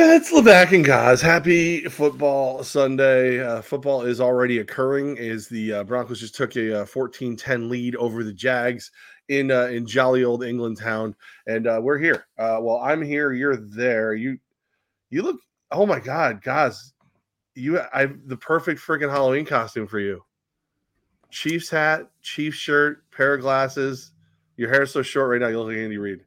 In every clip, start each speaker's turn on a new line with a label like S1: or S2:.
S1: It's Levac and guys. Happy football Sunday. Uh, football is already occurring as the uh, Broncos just took a 14-10 lead over the Jags in uh, in jolly old England town, and uh, we're here. Uh, well, I'm here. You're there. You you look. Oh my God, guys! You I the perfect freaking Halloween costume for you. Chiefs hat, Chiefs shirt, pair of glasses. Your hair's so short right now. You look like Andy Reid.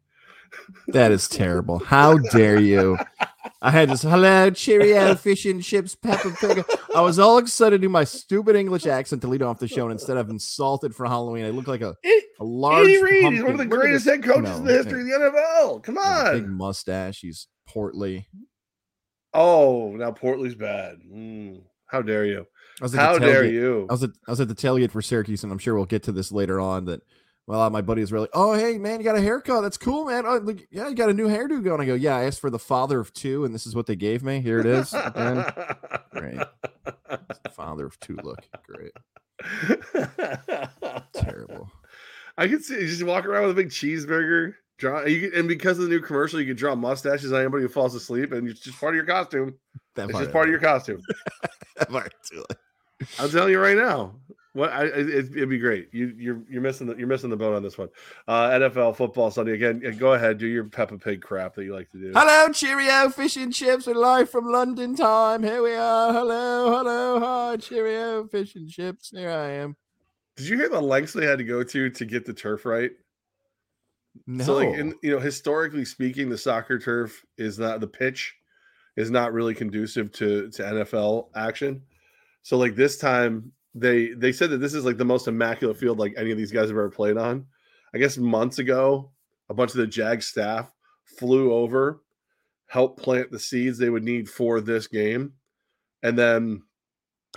S2: That is terrible. How dare you? I had this hello, cheerio, fish and chips, Peppa Pig. I was all excited to do my stupid English accent to lead off the show, and instead of insulted for Halloween, I look like a, a large.
S1: Andy Reid, he's one of the greatest head coaches
S2: no,
S1: in the history of the NFL. Come
S2: on, Big mustache. He's portly.
S1: Oh, now Portly's bad. Mm, how dare you?
S2: I was at
S1: How
S2: the
S1: dare you?
S2: I was at I was at the tailgate for Syracuse, and I'm sure we'll get to this later on. That well, uh, my buddy was really, oh hey man, you got a haircut? That's cool, man. Oh, look, yeah, you got a new hairdo going. I go, yeah, I asked for the father of two, and this is what they gave me. Here it is. Again. Great. Father of two look. Great. Terrible.
S1: I could see you just walk around with a big cheeseburger. Draw you and because of the new commercial, you can draw mustaches on anybody who falls asleep, and it's just part of your costume.
S2: That
S1: It's just part of your costume. I'm telling you right now. What I, it, it'd be great. You you're you're missing the you're missing the boat on this one. Uh, NFL football Sunday again. Go ahead, do your Peppa Pig crap that you like to do.
S2: Hello, cheerio, fish and chips. We're live from London time. Here we are. Hello, hello, hi, cheerio, fish and chips. Here I am.
S1: Did you hear the lengths they had to go to to get the turf right?
S2: No,
S1: So like in you know historically speaking, the soccer turf is not the pitch is not really conducive to to NFL action. So like this time they they said that this is like the most immaculate field like any of these guys have ever played on. I guess months ago, a bunch of the Jag staff flew over, helped plant the seeds they would need for this game, and then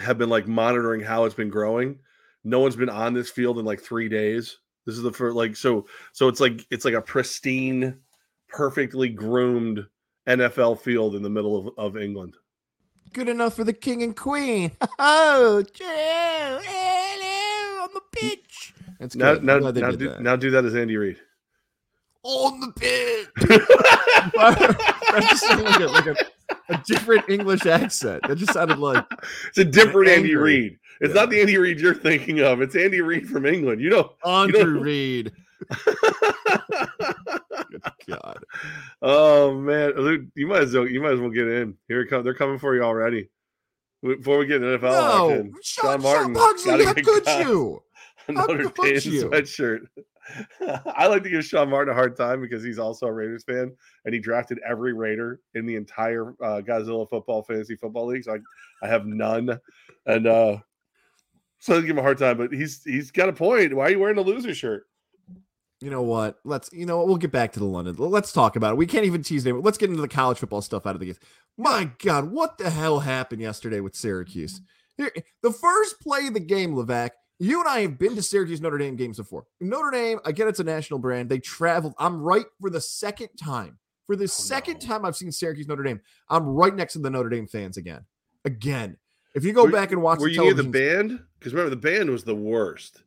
S1: have been like monitoring how it's been growing. No one's been on this field in like three days. This is the first like so so it's like it's like a pristine, perfectly groomed NFL field in the middle of, of England.
S2: Good enough for the king and queen. Oh, hello, on the pitch. That's
S1: Now
S2: good.
S1: now now do,
S2: that.
S1: now do that as Andy Reid.
S2: on the pitch. That's just sounded like, a, like a, a different English accent. That just sounded like
S1: it's a different Andy
S2: angry.
S1: Reid. It's
S2: Yeah.
S1: not the Andy Reid you're thinking of. It's Andy Reid from England. You know.
S2: Andrew Reid. Good God.
S1: oh man, Luke, you might as well you might as well get in. Here it comes. They're coming for you already. Before we get into NFL
S2: No,
S1: action,
S2: Sean,
S1: Martin
S2: Sean Pugsley, how could
S1: cut.
S2: you? How
S1: Notre
S2: could
S1: Dame sweatshirt. I like to give Sean Martin a hard time because he's also a Raiders fan and he drafted every Raider in the entire uh, Godzilla football fantasy football league. So I, I have none, and uh, so I give him a hard time. But he's he's got a point. Why are you wearing a loser shirt?
S2: You know what? Let's you know what? we'll get back to the London. Let's talk about it. We can't even tease them. Let's get into the college football stuff out of the gate. My God, what the hell happened yesterday with Syracuse? Here, the first play of the game, Levac. You and I have been to Syracuse Notre Dame games before. Notre Dame, I get it's a national brand. They traveled. I'm right for the second time. For the oh, second
S1: no.
S2: time I've seen Syracuse Notre Dame, I'm right next to the Notre Dame fans again. Again. If you go
S1: Were-
S2: back and watch
S1: Were
S2: the
S1: you near the band? Because remember, the band was the worst.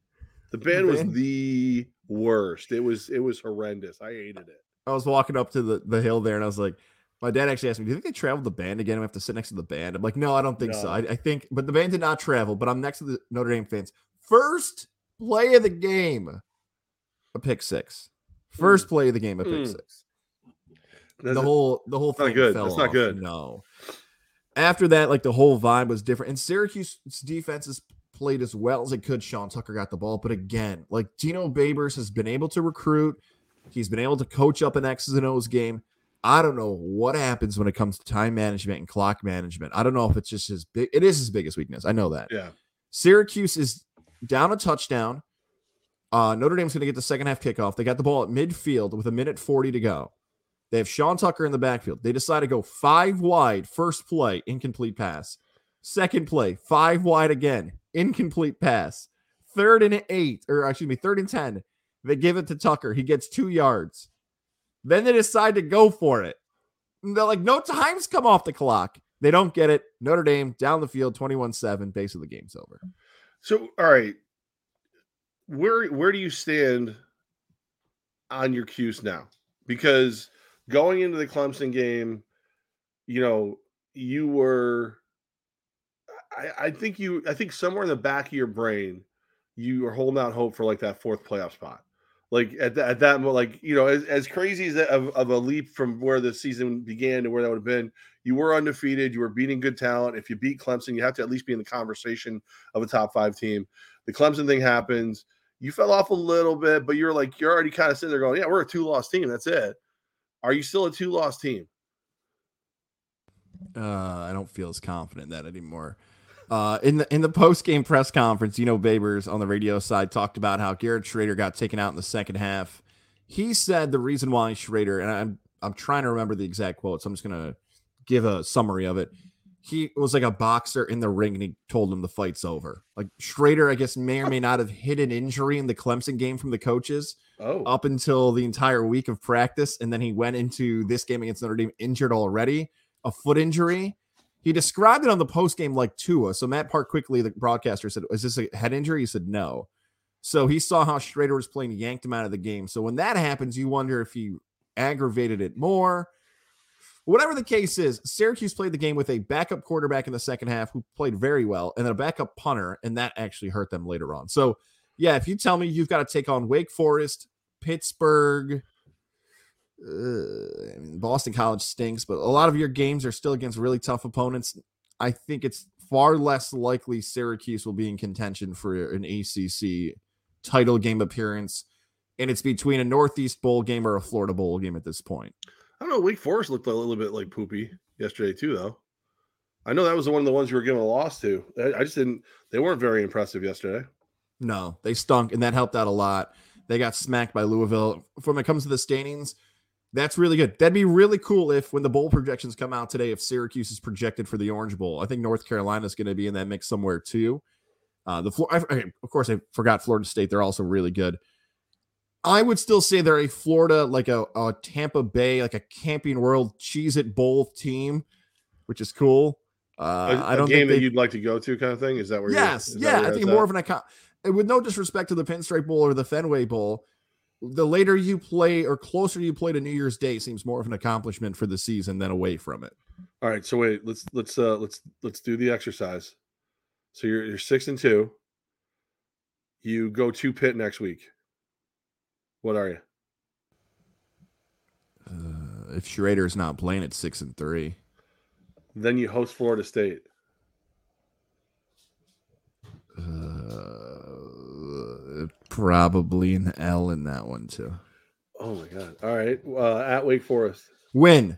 S1: The band was
S2: band?
S1: the worst. It was it was horrendous. I hated it.
S2: I was walking up to the, the hill there and I was like, my dad actually asked me, Do you think they traveled the band again? I have to sit next to the band. I'm like, No, I don't think so. I, I think, but the band did not travel, but I'm next to the Notre Dame fans. First play of the game, a pick six. First play of the game, a pick
S1: Mm.
S2: six.
S1: That's
S2: the whole the whole
S1: not
S2: thing
S1: good.
S2: fell
S1: That's not good.
S2: No. After that, like the whole vibe was different. And Syracuse's defense has played as well as it could. Sean Tucker got the ball, but again, like Dino Babers has been able to recruit. He's been able to coach up an X's and O's game. I don't know what happens when it comes to time management and clock management. I don't know if it's just his big. It is his biggest weakness. I know that.
S1: yeah.
S2: Syracuse is down a touchdown. Uh, Notre Dame's going to get the second half kickoff. They got the ball at midfield with a minute 40 to go. They have Sean Tucker in the backfield. They decide to go five wide. First play, incomplete pass. Second play, five wide again, incomplete pass. Third and eight, or excuse me, third and 10. They give it to Tucker. He gets two yards. Then they decide to go for it. They're like, no times come off the clock. They don't get it. Notre Dame down the field, 21 7. Base of the game's over.
S1: So, all right, where where do you stand on your cues now? Because going into the Clemson game, you know, you were I, I think you I think somewhere in the back of your brain, you are holding out hope for like that fourth playoff spot. Like at, the, at that like you know as, as crazy as that of, of a leap from where the season began to where that would have been, you were undefeated. You were beating good talent. If you beat Clemson, you have to at least be in the conversation of a top five team. The Clemson thing happens. You fell off a little bit, but you're like you're already kind of sitting there going, "Yeah, we're a two loss team. That's it." Are you still a two loss team?
S2: Uh, I don't feel as confident that anymore. Uh, in the in the post game press conference, you know, Babers on the radio side talked about how Garrett Shrader got taken out in the second half. He said the reason why Shrader and I'm I'm trying to remember the exact quote, so I'm just gonna give a summary of it. He was like a boxer in the ring, and he told him the fight's over. Like Shrader, I guess, may or may not have hit an injury in the Clemson game from the coaches
S1: Oh,
S2: up until the entire week of practice, and then he went into this game against Notre Dame injured already, a foot injury. He described it on the post game like Tua. So Matt Park quickly, the broadcaster, said, "Is this a head injury?" He said, "No." So he saw how Shrader was playing, yanked him out of the game. So when that happens, you wonder if he aggravated it more. Whatever the case is, Syracuse played the game with a backup quarterback in the second half who played very well, and then a backup punter, and that actually hurt them later on. So, yeah, if you tell me you've got to take on Wake Forest, Pittsburgh, uh, I mean, Boston College stinks, but a lot of your games are still against really tough opponents. I think it's far less likely Syracuse will be in contention for an ACC title game appearance, and it's between a Northeast Bowl game or a Florida Bowl game at this point.
S1: I don't know. Wake Forest looked a little bit like poopy yesterday too, though. I know that was one of the ones you were giving a loss to. I, I just didn't. They weren't very impressive yesterday.
S2: No, they stunk, and that helped out a lot. They got smacked by Louisville. When it comes to the standings, that's really good. That'd be really cool if, when the bowl projections come out today, if Syracuse is projected for the Orange Bowl. I think North Carolina is going to be in that mix somewhere too. Uh, the okay, of course, I forgot Florida State. They're also really good. I would still say they're a Florida, like a, a Tampa Bay, like a Camping World Cheez It Bowl team, which is cool. Uh,
S1: A-
S2: I don't
S1: game
S2: think
S1: that you'd like to go to, kind of thing. Is that where? you're-
S2: Yes, yeah. I think more
S1: at?
S2: of an icon. and With no disrespect to the Pinstripe Bowl or the Fenway Bowl, the later you play or closer you play to New Year's Day seems more of an accomplishment for the season than away from it.
S1: All right, so wait, let's let's uh let's let's do the exercise. So you're you're six and two. You go to Pitt next week. What are you?
S2: Uh, if Shrader's not playing at six and three,
S1: Then you host Florida State.
S2: uh, probably an L in that one too.
S1: Oh my god! All right, uh, at Wake Forest.
S2: Win.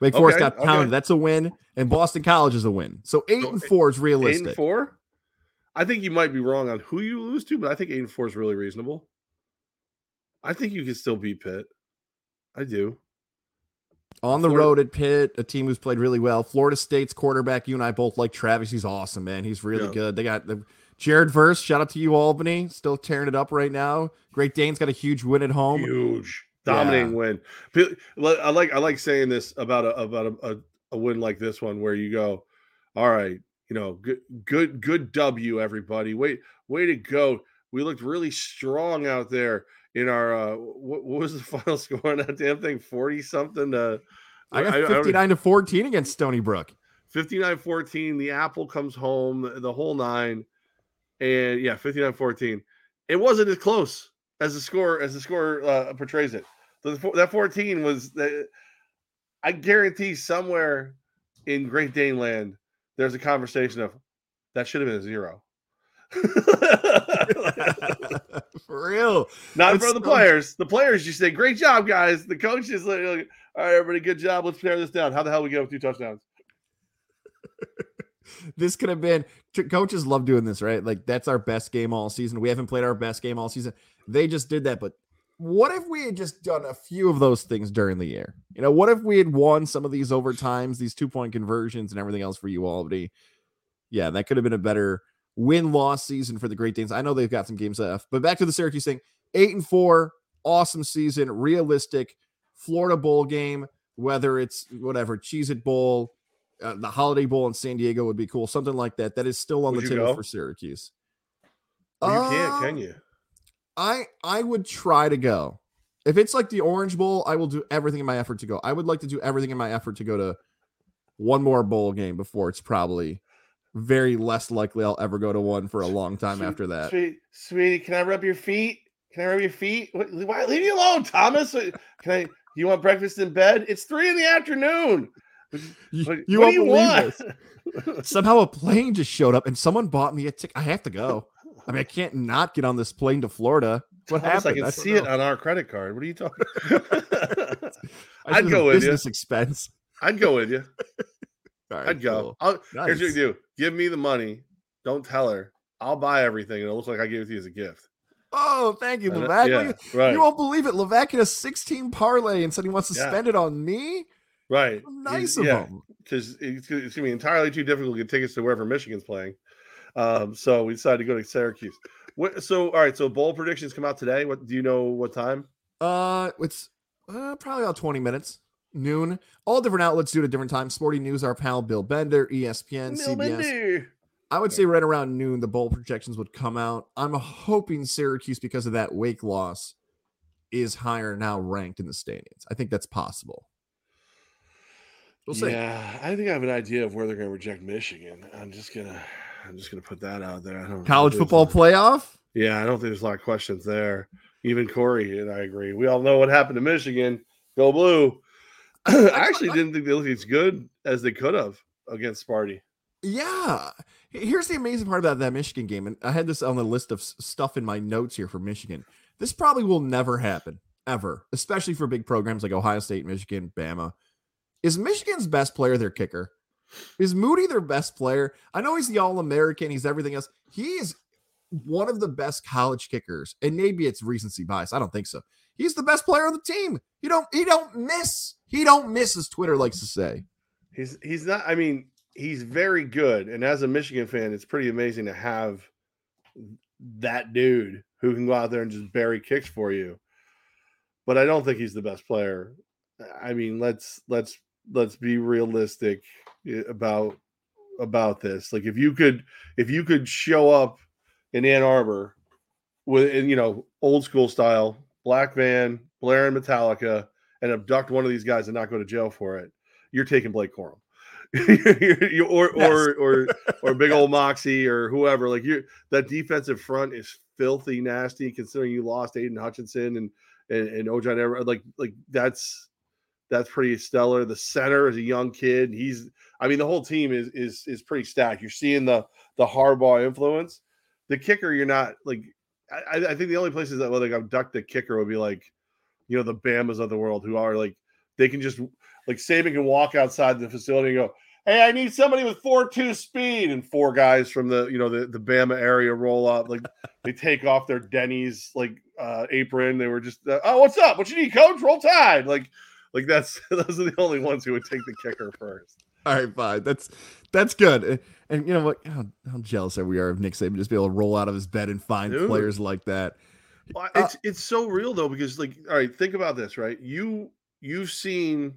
S2: Wake Forest got pounded.
S1: okay.
S2: That's a win, and Boston College is a win. So eight and four is
S1: Eight
S2: realistic.
S1: and four. I think you might be wrong on who you lose to, but I think eight and four is really reasonable. I think you can still beat Pitt. I do.
S2: on the
S1: Florida-
S2: road at Pitt, a team who's played really well. Florida State's quarterback, you and I both like Travis. He's awesome, man. He's really
S1: Yeah.
S2: good. They got the Jared Verse. Shout out to you, Albany. Still tearing it up right now. Great Dane's got a huge win at home.
S1: Huge, dominating win. I like I like saying this about a about a, a, a win like this one where you go, all right, you know, good good good W, everybody. Wait, way to go. We looked really strong out there in our uh what, what was the final score on that damn thing? 40 something uh
S2: I got
S1: don't-
S2: 59 to 14 against Stony Brook.
S1: 59 14 the apple comes home the whole nine and yeah 59 14 it wasn't as close as the score as the score uh, portrays it. The, that 14 was the, i guarantee somewhere in great dane land there's a conversation of that should have been a zero.
S2: For real.
S1: not
S2: That's
S1: for the
S2: so-
S1: players. The players you say great job guys. The coach is like all right everybody good job. Let's tear this down. How the hell we get with two touchdowns
S2: This could have been coaches love doing this, right? Like that's our best game all season. We haven't played our best game all season. They just did that, but what if we had just done a few of those things during the year? You know, what if we had won some of these overtimes, these two point conversions, and everything else for you, Albany? Yeah, that could have been a better win loss season for the Great Danes. I know they've got some games left, but back to the Syracuse thing eight and four, awesome season, realistic Florida Bowl game, whether it's whatever, Cheez It Bowl, uh, the Holiday Bowl in San Diego would be cool, something like that. That is still on
S1: Would
S2: the table
S1: go?
S2: for Syracuse.
S1: you can't
S2: Um,
S1: can you
S2: I I would try to go. If it's like the Orange Bowl, I will do everything in my effort to go. I would like to do everything in my effort to go to one more bowl game before it's probably very less likely I'll ever go to one for a long time after that.
S1: Sweet, sweetie, can I rub your feet? Can I rub your feet? Why leave me alone, Thomas? Can I? You want breakfast in bed? It's three in the afternoon.
S2: You,
S1: What,
S2: you won't
S1: you
S2: believe
S1: want?
S2: this. Somehow a plane just showed up and someone bought me a ticket. I have to go. I mean, I can't not get on this plane to Florida. What happened?
S1: I can
S2: don't
S1: see it on our credit card. What are you talking?
S2: I
S1: I'd go with you.
S2: business expense.
S1: I'd go with you.
S2: Right,
S1: I'd go.
S2: cool.
S1: I'll, Here's what you do: give me the money. Don't tell her. I'll buy everything, and it looks like I gave it to you as a gift.
S2: Oh, thank you, Levac.
S1: yeah, right,
S2: You won't believe it. Levac hit a 16 parlay and said he wants to
S1: Yeah.
S2: spend it on me.
S1: Right.
S2: Nice of
S1: yeah,
S2: him.
S1: because it's, it's gonna be entirely too difficult to get tickets to wherever Michigan's playing. Um, so we decided to go to Syracuse. What, so, all right. So bowl predictions come out today. What do you know? What time?
S2: Uh, it's uh, probably about 20 minutes. Noon. All different outlets do it at different times. Sporting News, our pal Bill Bender, ESPN,
S1: Neil
S2: CBS.
S1: Bender.
S2: I would say right around noon, the bowl projections would come out. I'm hoping Syracuse, because of that Wake loss, is higher now ranked in the standings. I think that's possible. We'll see.
S1: Yeah, I think I have an idea of where they're going to reject Michigan. I'm just gonna, I'm just gonna put that out there. I don't
S2: College football
S1: a-
S2: playoff.
S1: Yeah, I don't think there's a lot of questions there. Even Corey and I agree. We all know what happened to Michigan. Go blue. I actually didn't think they looked as good as they could have against Sparty.
S2: Yeah. Here's the amazing part about that Michigan game. And I had this on the list of stuff in my notes here for Michigan. This probably will never happen, ever, especially for big programs like Ohio State, Michigan, Bama. Is Michigan's best player their kicker? Is Moody their best player? I know he's the All American, he's everything else. He is one of the best college kickers. And maybe it's recency bias. I don't think so. He's the best player on the team. He don't he don't miss. He don't miss, as Twitter likes to say.
S1: He's he's not. I mean, he's very good. And as a Michigan fan, it's pretty amazing to have that dude who can go out there and just bury kicks for you. But I don't think he's the best player. I mean, let's let's let's be realistic eh, about about this. Like if you could if you could show up in Ann Arbor with in, you know old school style black van, blaring Metallica, and abduct one of these guys and not go to jail for it, you're taking Blake Corum. Or
S2: Yes.
S1: or or or big old Moxie or whoever. Like you, that defensive front is filthy nasty. Considering you lost Aidan Hutchinson and and, and Ojon, like like that's that's pretty stellar. The center is a young kid. He's, I mean, the whole team is is is pretty stacked. You're seeing the the Harbaugh influence. The kicker, you're not like. I, I think the only places that will like abduct the kicker would be like, you know, the Bamas of the world who are like they can just like Saban can walk outside the facility and go, "Hey, I need somebody with four two speed," and four guys from the you know the the Bama area roll up like they take off their Denny's like uh, apron. They were just, uh, "Oh, what's up? What you need, coach? Roll tide!" Like like that's those are the only ones who would take the kicker first.
S2: All right, fine. That's that's good. And, and you know what? How, how jealous are we are of Nick Saban just be able to roll out of his bed and find
S1: Dude.
S2: players like that.
S1: Well,
S2: Uh,
S1: it's it's so real though because like all right, think about this, right? You you've seen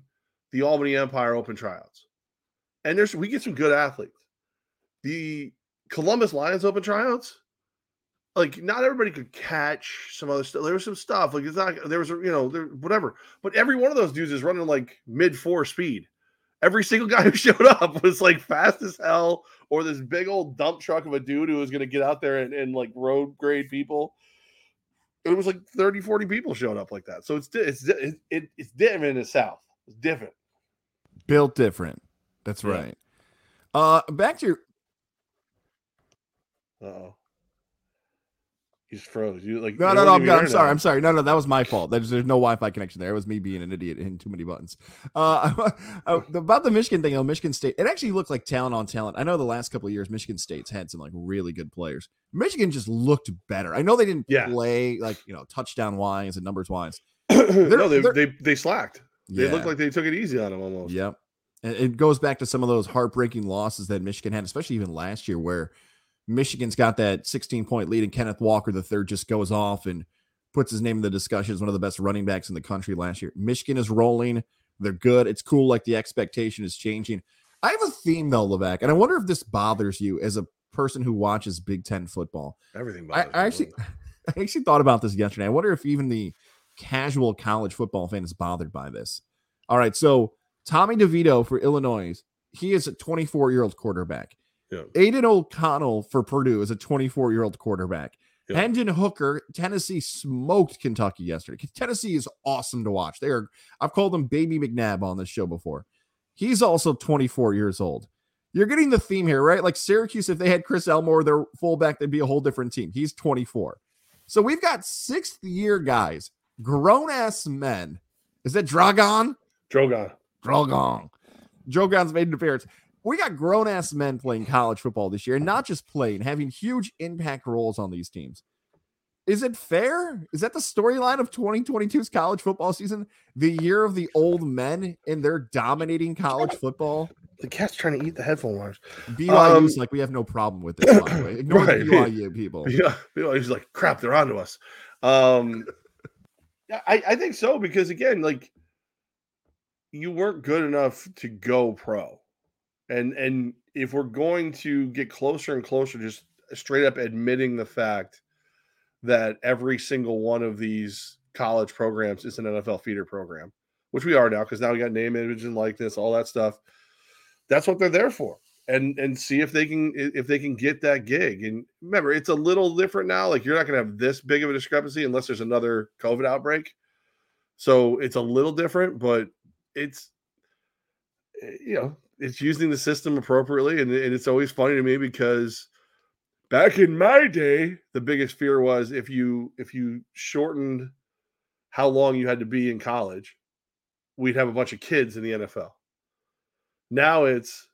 S1: the Albany Empire Open tryouts, and there's we get some good athletes. The Columbus Lions Open tryouts, like not everybody could catch some other stuff. There was some stuff like it's not there was a, you know there whatever, but every one of those dudes is running like mid four speed. Every single guy who showed up was like fast as hell, or this big old dump truck of a dude who was going to get out there and, and like road grade people it was like 30 40 people showed up like that so it's it's it, it, it's different in the south it's different
S2: Built different. That's
S1: Yeah.
S2: right. Uh back to your
S1: uh-oh he just froze you like
S2: no, no, no. I'm. I'm sorry. I'm sorry. No, no, that was my fault. There's, there's no Wi-Fi connection there. It was me being an idiot hitting too many buttons. Uh, about the Michigan thing, though, Michigan State. It actually looked like talent on talent. I know the last couple of years, Michigan State's had some like really good players. Michigan just looked better. I know they didn't
S1: Yeah.
S2: play like you know touchdown wise and numbers wise.
S1: no they, they they slacked they
S2: Yeah.
S1: looked like they took it easy on them almost
S2: Yep. And it goes back to some of those heartbreaking losses that Michigan had, especially even last year, where Michigan's got that 16 point lead and Kenneth Walker, the third, just goes off and puts his name in the discussion as one of the best running backs in the country last year. Michigan is rolling. They're good. It's cool. Like the expectation is changing. I have a theme though, Levac, and I wonder if this bothers you as a person who watches Big Ten football.
S1: everything
S2: I,
S1: bothers
S2: I
S1: me.
S2: actually, I actually thought about this yesterday. I wonder if even the casual college football fan is bothered by this. All right, so Tommy DeVito for Illinois he is a 24 year old quarterback.
S1: Yeah.
S2: Aidan O'Connell for Purdue is a 24 year old quarterback.
S1: Yeah.
S2: Hendon Hooker, Tennessee smoked Kentucky yesterday. Tennessee is awesome to watch. They are, I've called them Baby McNabb on this show before. He's also 24 years old. You're getting the theme here, right? Like Syracuse, if they had Chris Elmore, their fullback, they'd be a whole different team. He's 24. So we've got sixth year guys, grown ass men. Is that Dragon?
S1: Drogon.
S2: Drogon. Drogon's made an appearance. We got grown ass men playing college football this year, and not just playing, having huge impact roles on these teams. Is it fair? Is that the storyline of 2022's college football season? The year of the old men and they're dominating college football?
S1: The cat's trying to eat the headphone wires.
S2: BYU's like, we have no problem with this, by the way. Ignore
S1: right.
S2: The BYU people.
S1: Yeah, he's like, crap, they're onto us. Um, I, I think so because again, like you weren't good enough to go pro, and and if we're going to get closer and closer, just straight up admitting the fact that every single one of these college programs is an NFL feeder program, which we are now because now we got name, image, and likeness, all that stuff. That's what they're there for and and see if they can if they can get that gig. And remember, it's a little different now. Like you're not going to have this big of a discrepancy unless there's another COVID outbreak. So it's a little different, but it's eh, you know it's using the system appropriately, and, and it's always funny to me because back in my day, the biggest fear was if you if you shortened how long you had to be in college, we'd have a bunch of kids in the NFL. Now it's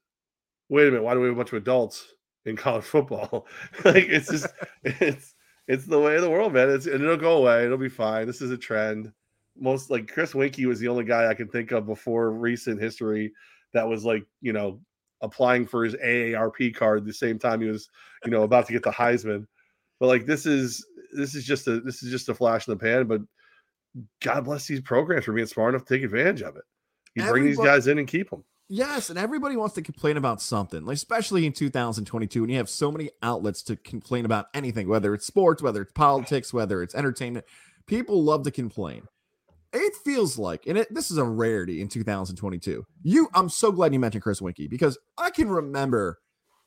S1: wait a minute, why do we have a bunch of adults in college football? like it's just it's it's the way of the world, man. It's and it'll go away. It'll be fine. This is a trend. Most like Chris Weinke was the only guy I can think of before recent history that was like, you know, applying for his AARP card the same time he was, you know, about to get the Heisman. But like this is this is just a this is just a flash in the pan. But God bless these programs for being smart enough to take advantage of it. You bring these guys in and keep them.
S2: Yes, and everybody wants to complain about something, like especially in 2022, and you have so many outlets to complain about anything, whether it's sports, whether it's politics, whether it's entertainment. People love to complain. It feels like, and it, this is a rarity in 2022. You, I'm so glad you mentioned Chris Weinke because I can remember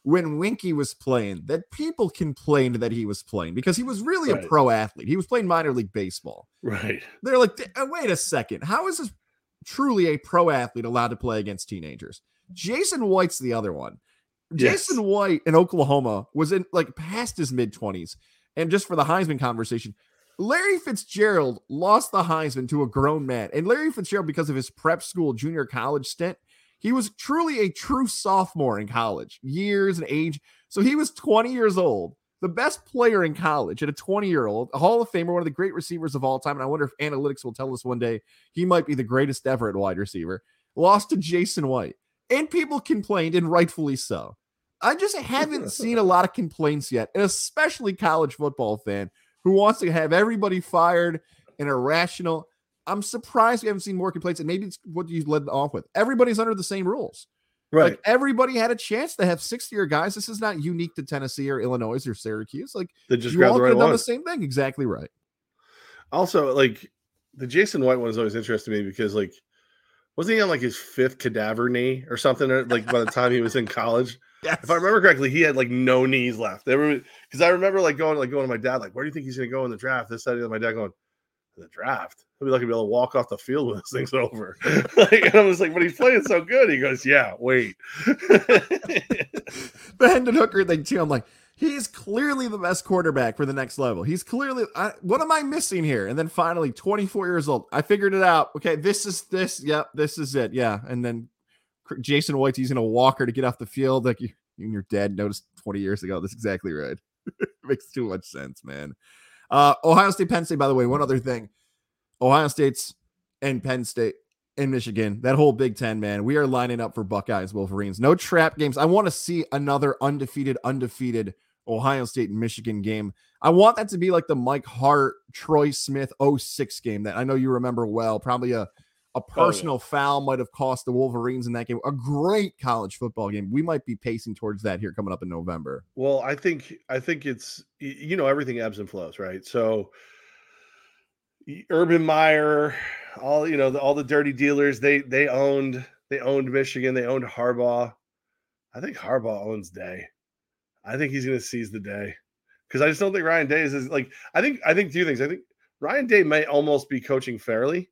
S2: when Weinke was playing that people complained that he was playing because he was really a pro athlete. He was playing minor league baseball.
S1: Right.
S2: They're like, "Uh, wait a second. How is this truly a pro athlete allowed to play against teenagers? Jason White's the other one.
S1: Yes.
S2: Jason White in Oklahoma was in like past his mid 20s. And just for the Heisman conversation, Larry Fitzgerald lost the Heisman to a grown man. And Larry Fitzgerald, because of his prep school junior college stint, he was truly a true sophomore in college, years and age. So he was 20 years old, the best player in college at a 20 year old, a Hall of Famer, one of the great receivers of all time. And I wonder if analytics will tell us one day he might be the greatest ever at wide receiver. Lost to Jason White. And people complained, and rightfully so. I just haven't seen a lot of complaints yet, and especially college football fan who wants to have everybody fired and irrational. I'm surprised we haven't seen more complaints, and maybe it's what you led off with. Everybody's under the same rules.
S1: Right.
S2: Like everybody had a chance to have six year guys. This is not unique to Tennessee or Illinois or Syracuse. Like
S1: they just
S2: you all
S1: the
S2: could
S1: right
S2: have done
S1: one.
S2: the same thing. Exactly right.
S1: Also, like the Jason White one is always interesting to me because like wasn't he on like his fifth cadaver knee or something? Like by the time he was in college,
S2: Yes.
S1: if I remember correctly, he had like no knees left. Because I remember like going like going to my dad like, where do you think he's going to go in the draft? This side of my dad going the draft. He'll be lucky to be able to walk off the field when this thing's over. like, and I was like, but he's playing so good. He goes, yeah, wait.
S2: the Hendon Hooker thing too. I'm like, he's clearly the best quarterback for the next level. He's clearly. I, what am I missing here? And then finally, 24 years old, I figured it out. Okay, this is this. Yep, this is it. Yeah, and then Jason White's using a walker to get off the field. Like you, you and your dad noticed 20 years ago. That's exactly right. Makes too much sense, man. Uh, Ohio State, Penn State. By the way, one other thing: Ohio State's and Penn State in Michigan. That whole Big Ten, man. We are lining up for Buckeyes, Wolverines. No trap games. I want to see another undefeated, undefeated Ohio State and Michigan game. I want that to be like the Mike Hart, Troy Smith 06 game that I know you remember well. Probably a, a oh, personal foul might have cost the Wolverines in that game. A great college football game. We might be pacing towards that here coming up in November.
S1: Well, I think I think it's you know everything ebbs and flows, right? So Urban Meyer, all you know, the, all the dirty dealers, they they owned they owned Michigan, they owned Harbaugh. I think Harbaugh owns Day. I think he's going to seize the day because I just don't think Ryan Day is, is like. I think I think two things. I think Ryan Day may almost be coaching fairly,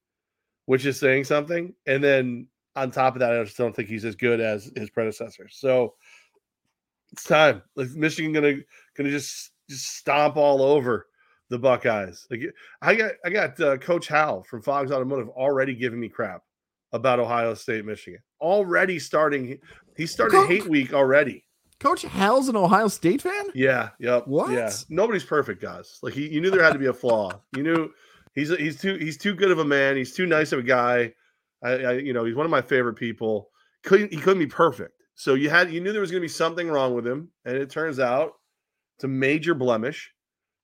S1: which is saying something, and then on top of that, I just don't think he's as good as his predecessor. So it's time. Like Michigan gonna gonna just just stomp all over the Buckeyes. Like I got I got uh, Coach Hal from Fox Automotive already giving me crap about Ohio State, Michigan. Already starting, he started
S2: Coach-
S1: hate week already.
S2: Coach Hal's an Ohio State fan?
S1: Yeah, yep.
S2: What?
S1: Yeah, nobody's perfect, guys. Like he, you knew there had to be a flaw. You knew he's he's too he's too good of a man. He's too nice of a guy. I, I you know he's one of my favorite people. Couldn't he couldn't be perfect. So you had you knew there was going to be something wrong with him, and it turns out it's a major blemish.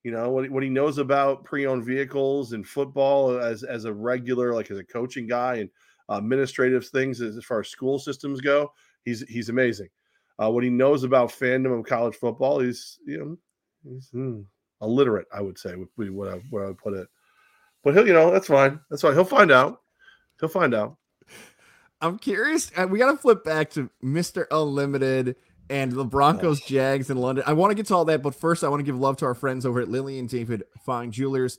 S1: You know what, what he knows about pre-owned vehicles and football as as a regular like as a coaching guy and administrative things as, as far as school systems go. He's he's amazing. Uh, what he knows about fandom of college football, he's you know he's hmm, illiterate. I would say would be what I where I would put it. But he'll you know that's fine. That's fine. He'll find out. He'll find out.
S2: I'm curious. uh, We got to flip back to Mr. Unlimited and the Broncos, Jags in London. I want to get to all that, but first, I want to give love to our friends over at Lily and David Fine Jewelers.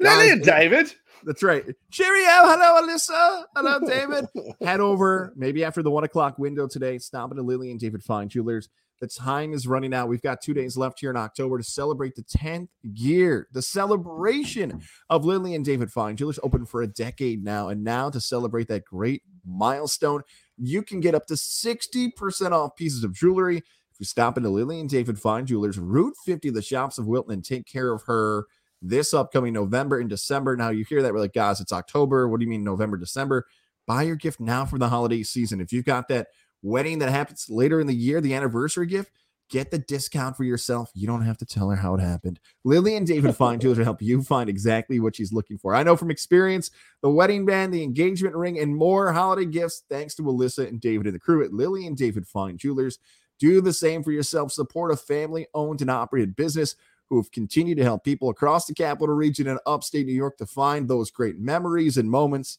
S1: Lily and David.
S2: That's right. Cheerio. Hello, Alyssa. Hello, David. Head over maybe after the one o'clock window today. Stop at Lily and David Fine Jewelers. The time is running out. We've got two days left here in October to celebrate the 10th year, the celebration of Lily and David Fine Jewelers, open for a decade now. And now to celebrate that great milestone, you can get up to 60% off pieces of jewelry if you stop into Lily and David Fine Jewelers, Route 50, the shops of Wilton, and take care of her this upcoming November and December. Now you hear that we're like, guys, it's October. What do you mean November, December? Buy your gift now for the holiday season. If you've got that wedding that happens later in the year, the anniversary gift, get the discount for yourself. You don't have to tell her how it happened. Lily and David Fine Jewelers will help you find exactly what she's looking for. I know from experience, the wedding band, the engagement ring, and more holiday gifts, thanks to Alyssa and David and the crew at Lily and David Fine Jewelers. Do the same for yourself. Support a family owned and operated business who have continued to help people across the capital region and upstate New York to find those great memories and moments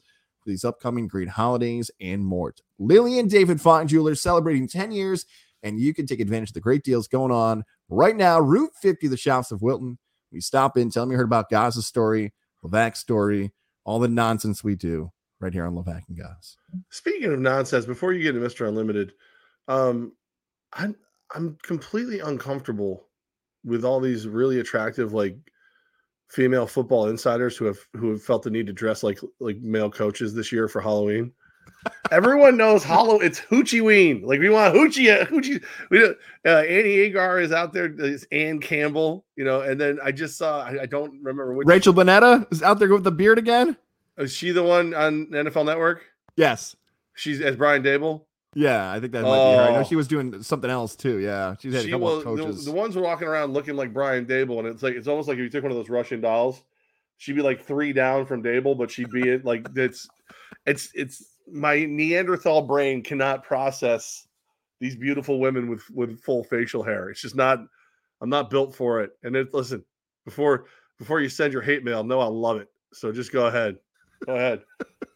S2: these upcoming great holidays and more. Lily and David Fine Jewelers celebrating 10 years, and you can take advantage of the great deals going on right now. Route 50, the shops of Wilton. We stop in, tell me you heard about Gaza's story, Levac's story, all the nonsense we do right here on Levac and Gaz.
S1: Speaking of nonsense, before you get to Mr. Unlimited, um, I'm I'm completely uncomfortable with all these really attractive like female football insiders who have who have felt the need to dress like like male coaches this year for Halloween. Everyone knows Hollow. It's Hoochie Ween. Like we want Hoochie. uh, Hoochie. We don't- uh, Annie Agar is out there. There's Ann Campbell. You know, and then I just saw. I, I don't remember which.
S2: Rachel Bonnetta is out there with the beard again.
S1: Is she the one on NFL Network?
S2: Yes.
S1: She's as Brian Daboll.
S2: Yeah, I think that might be her. I know
S1: Oh.
S2: she was doing something else too. Yeah, she's had a couple
S1: was
S2: of coaches.
S1: the ones walking around looking like Brian Daboll, and it's like it's almost like if you took one of those Russian dolls, she'd be like three down from Daboll, but she'd be it like it's it's it's my Neanderthal brain cannot process these beautiful women with with full facial hair. It's just not. I'm not built for it. And it listen before before you send your hate mail, no, I love it. So just go ahead, go ahead.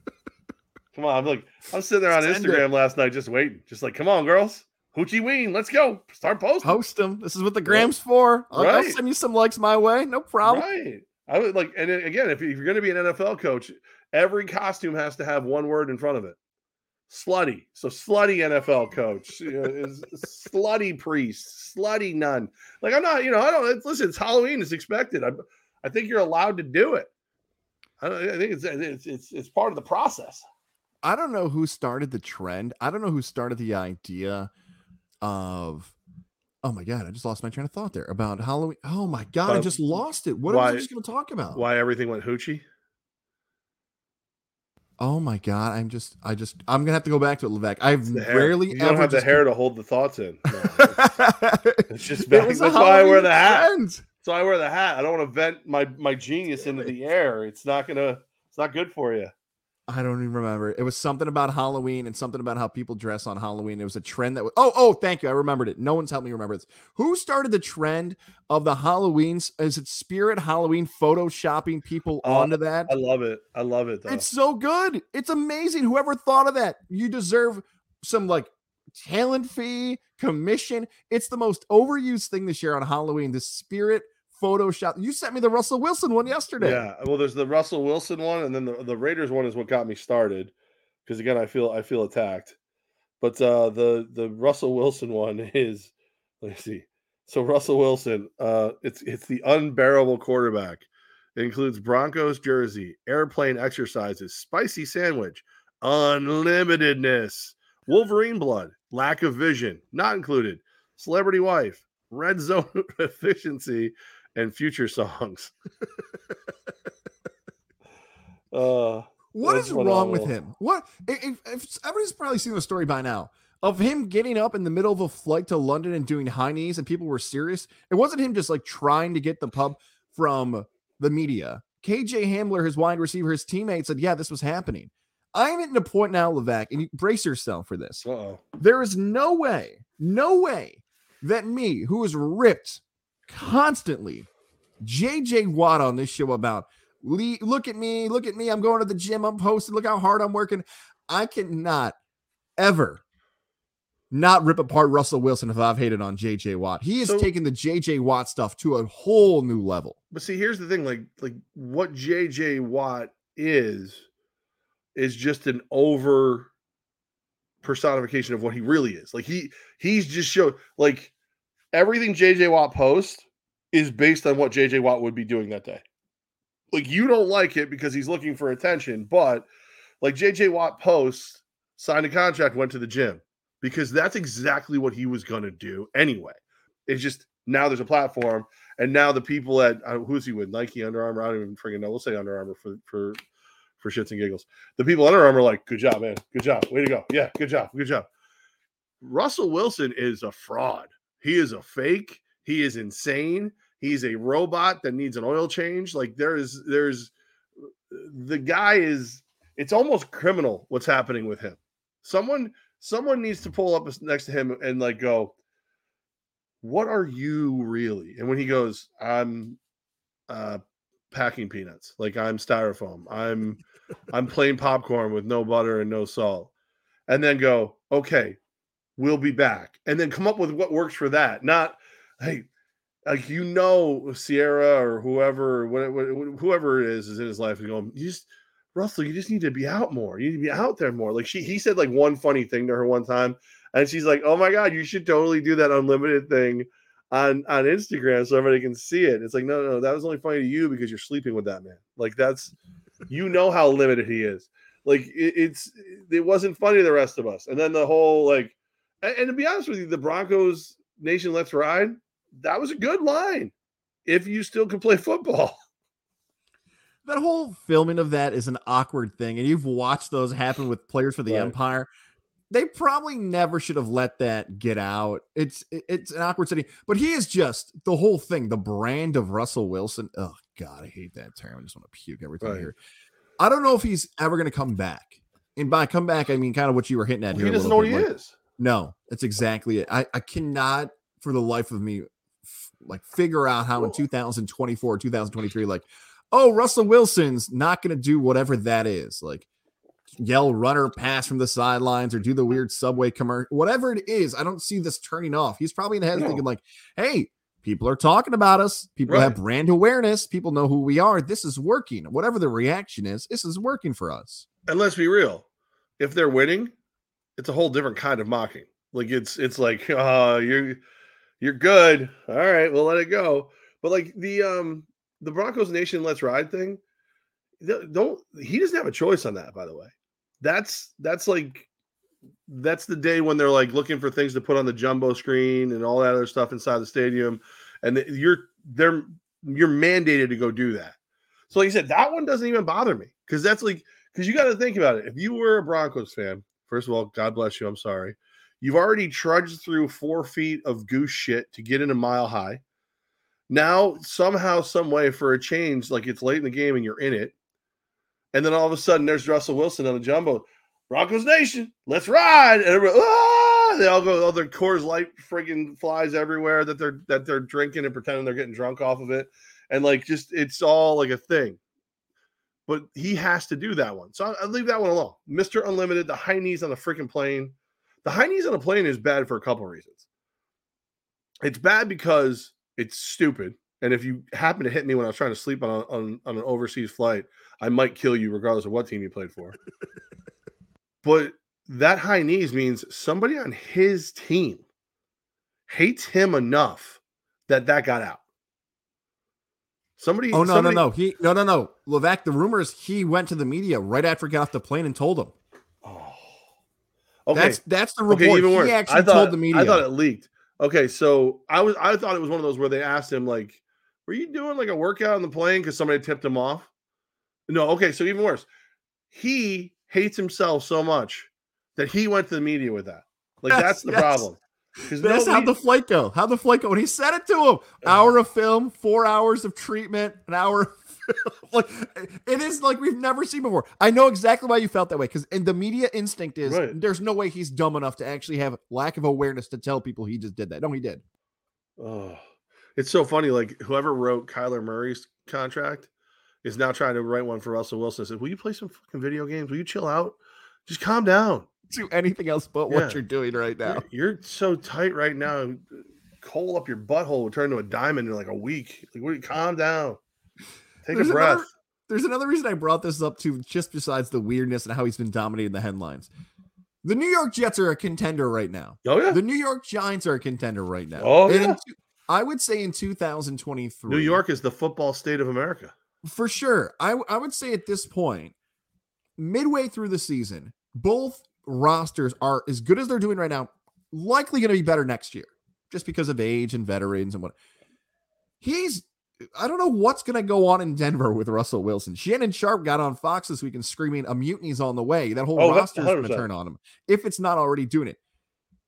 S1: Come on, I'm like I'm sitting there on
S2: Send it.
S1: Instagram last night, just waiting, just like, come on, girls, hoochie ween, let's go, start posting.
S2: Host them. This is what the Grams for. I'll, I'll send you some likes my way. No problem.
S1: Right. I would like, and again, if, you- if you're going to be an NFL coach, every costume has to have one word in front of it. Slutty. So slutty NFL coach you know, is slutty priest, slutty nun. Like I'm not, you know, I don't. It's, listen, it's Halloween. It's expected. I, I think you're allowed to do it. I, I think it's, it's it's it's part of the process.
S2: I don't know who started the trend. I don't know who started the idea of. Oh my god! I just lost my train of thought there about Halloween. Oh my god! I just lost it. What was
S1: why-
S2: I just going to talk about?
S1: Why everything went hoochie?
S2: Oh my god! I'm just. I just. I'm gonna have to go back to it, Levesque. I've rarely
S1: you don't have the hair to hold the thoughts in. No, it's-
S2: it's
S1: just back- that's why I wear the hat. So I wear the hat. I don't want to vent my my genius into the air. It's not gonna. It's not good for you.
S2: I don't even remember. It was something about Halloween and something about how people dress on Halloween. It was a trend that was. Oh, oh, thank you. I remembered it. No one's helped me remember this. Who started the trend of the Halloweens? Is it Spirit Halloween photoshopping people
S1: Oh,
S2: onto that?
S1: I love it. I love it though.
S2: It's so good. It's amazing. Whoever thought of that, you deserve some like talent fee, commission. It's the most overused thing this year on Halloween. The spirit Photoshop. You sent me the Russell Wilson one yesterday.
S1: Yeah, well, there's the Russell Wilson one, and then the, the Raiders one is what got me started. Because again, I feel I feel attacked. But uh, the the Russell Wilson one is let's see. So Russell Wilson, uh, it's it's the unbearable quarterback. It includes Broncos jersey, airplane exercises, spicy sandwich, unlimitedness, Wolverine blood, lack of vision, not included, celebrity wife, red zone efficiency, and future songs. uh,
S2: what
S1: that's
S2: is wrong with him? What if, if everybody's probably seen the story by now of him getting up in the middle of a flight to London and doing high knees and people were serious? It wasn't him just like trying to get the pub from the media. KJ Hamler, his wide receiver, his teammate said, Yeah, this was happening. I'm at a point now, Levac, and you brace yourself for this.
S1: Uh-oh.
S2: There is no way, no way that me, who is ripped constantly, JJ Watt on this show about "Le- look at me, look at me, I'm going to the gym, I'm posted, look how hard I'm working. I cannot ever not rip apart Russell Wilson if I've hated on JJ Watt. He is
S1: So-
S2: taken the JJ Watt stuff to a whole new level.
S1: But see, here's the thing: like, like what JJ Watt is, is just an over personification of what he really is. Like he he's just showed like everything JJ Watt posts is based on what JJ Watt would be doing that day. Like you don't like it because he's looking for attention, but like JJ Watt posts, signed a contract, went to the gym because that's exactly what he was gonna do anyway. It's just now there's a platform, and now the people at uh, who's he with Nike, Under Armour. I don't even freaking know. We'll say Under Armour for for for shits and giggles. The people Under Armour like, good job, man, good job, way to go, yeah, good job, good job. Russell Wilson is a fraud. He is a fake. He is insane. He's a robot that needs an oil change. Like there is, there's the guy is. It's almost criminal what's happening with him. Someone, someone needs to pull up next to him and like go, what are you really? And when he goes, I'm uh packing peanuts, like I'm styrofoam, I'm I'm plain popcorn with no butter and no salt. And then go, okay, we'll be back. And then come up with what works for that. Not hey, like you know Ciara or whoever whatever whoever it is is in his life and going, you just Russell, you just need to be out more. You need to be out there more. Like she he said like one funny thing to her one time and she's like, "Oh my god, you should totally do that unlimited thing on on Instagram so everybody can see it." It's like, no, no, that was only funny to you because you're sleeping with that man. Like that's, you know how limited he is. Like it, it's it wasn't funny to the rest of us. And then the whole like, and, to be honest with you, the Broncos Nation Let's Ride, that was a good line. If you still can play football,
S2: That whole filming of that is an awkward thing, and you've watched those happen with players for the
S1: Right.
S2: Empire. They probably never should have let that get out. It's it's an awkward city, but he is just the whole thing, the brand of Russell Wilson. Oh God, I hate that term. I just want to puke every time I
S1: Right.
S2: hear. I don't know if he's ever going to come back. And by come back, I mean kind of what you were hitting at
S1: he
S2: here. a
S1: doesn't know what he
S2: like-
S1: is.
S2: No, that's exactly it. I, I cannot for the life of me f- like figure out how in 2024, 2023, like, oh, Russell Wilson's not going to do whatever that is. Like, yell runner pass from the sidelines or do the weird subway commercial, whatever it is. I don't see this turning off. He's probably in the head
S1: No.
S2: thinking, like, hey, people are talking about us. People have brand awareness. People know who we are. This is working. Whatever the reaction is, this is working for us.
S1: and let's be real if they're winning it's a whole different kind of mocking. Like it's it's like uh you're you're good. All right we'll let it go. But like the um the broncos nation let's ride thing don't he doesn't have a choice on that by the way. That's that's like that's the day when they're like looking for things to put on the jumbo screen and all that other stuff inside the stadium and you're they're you're mandated to go do that. So like i said that one doesn't even bother me because that's like because you got to think about it. If you were a Broncos fan, first of all, God bless you. I'm sorry. You've already trudged through four feet of goose shit to get in a mile high. Now, somehow, some way, for a change, like it's late in the game and you're in it, and then all of a sudden there's Russell Wilson on the jumbo. Broncos Nation, let's ride! And everybody, ah! they all go. All their Coors Light friggin' flies everywhere that they're that they're drinking and pretending they're getting drunk off of it, and like just it's all like a thing but he has to do that one. So I, I leave that one alone. Mr. Unlimited, the high knees on the freaking plane, The high knees on a plane is bad for a couple of reasons. It's bad because it's stupid. And if you happen to hit me when I was trying to sleep on, a, on, on an overseas flight, I might kill you regardless of what team you played for. but that high knees means somebody on his team hates him enough that that got out. Somebody.
S2: Oh no,
S1: somebody,
S2: no, no. He no, no, no. Levac. The rumors he went to the media right after he got off the plane and told them.
S1: Oh. Okay.
S2: That's that's the report.
S1: Okay, even worse.
S2: He actually
S1: I thought,
S2: told the media.
S1: I thought it leaked. Okay, so I was I thought it was one of those where they asked him like, "Were you doing like a workout on the plane because somebody tipped him off?" No. Okay, so even worse. He hates himself so much that he went to the media with that. Like
S2: Yes,
S1: that's the
S2: yes.
S1: problem.
S2: That's how the flight go. How the flight go? And he said it to him. Hour of film, four hours of treatment, an hour. Of like it is like we've never seen before. I know exactly why you felt that way because and the media instinct is
S1: Right.
S2: there's no way he's dumb enough to actually have lack of awareness to tell people he just did that. No, he did.
S1: Oh, it's so funny. Like whoever wrote Kyler Murray's contract is now trying to write one for Russell Wilson. Says, "Will you play some fucking video games? Will you chill out? Just calm down.
S2: Do anything else but
S1: Yeah.
S2: what you're doing right now.
S1: You're, you're so tight right now. Coal up your butthole will turn to a diamond in like a week. Like, what, calm down. Take
S2: There's
S1: a breath.
S2: another- There's another reason I brought this up too, just besides the weirdness and how he's been dominating the headlines. The New York Jets are a contender right now.
S1: oh yeah,
S2: The New York Giants are a contender right now.
S1: Oh,
S2: And
S1: yeah.
S2: two- I would say in 2023,
S1: New York is the football state of America.
S2: for sure. I I would say at this point, midway through the season, both rosters are as good as they're doing right now. Likely going to be better next year, just because of age and veterans and what. He's. I don't know what's going to go on in Denver with Russell Wilson. Shannon Sharpe got on Fox this week and screaming, "A mutiny's on the way." That whole
S1: Oh,
S2: roster is going to turn on him if it's not already doing it.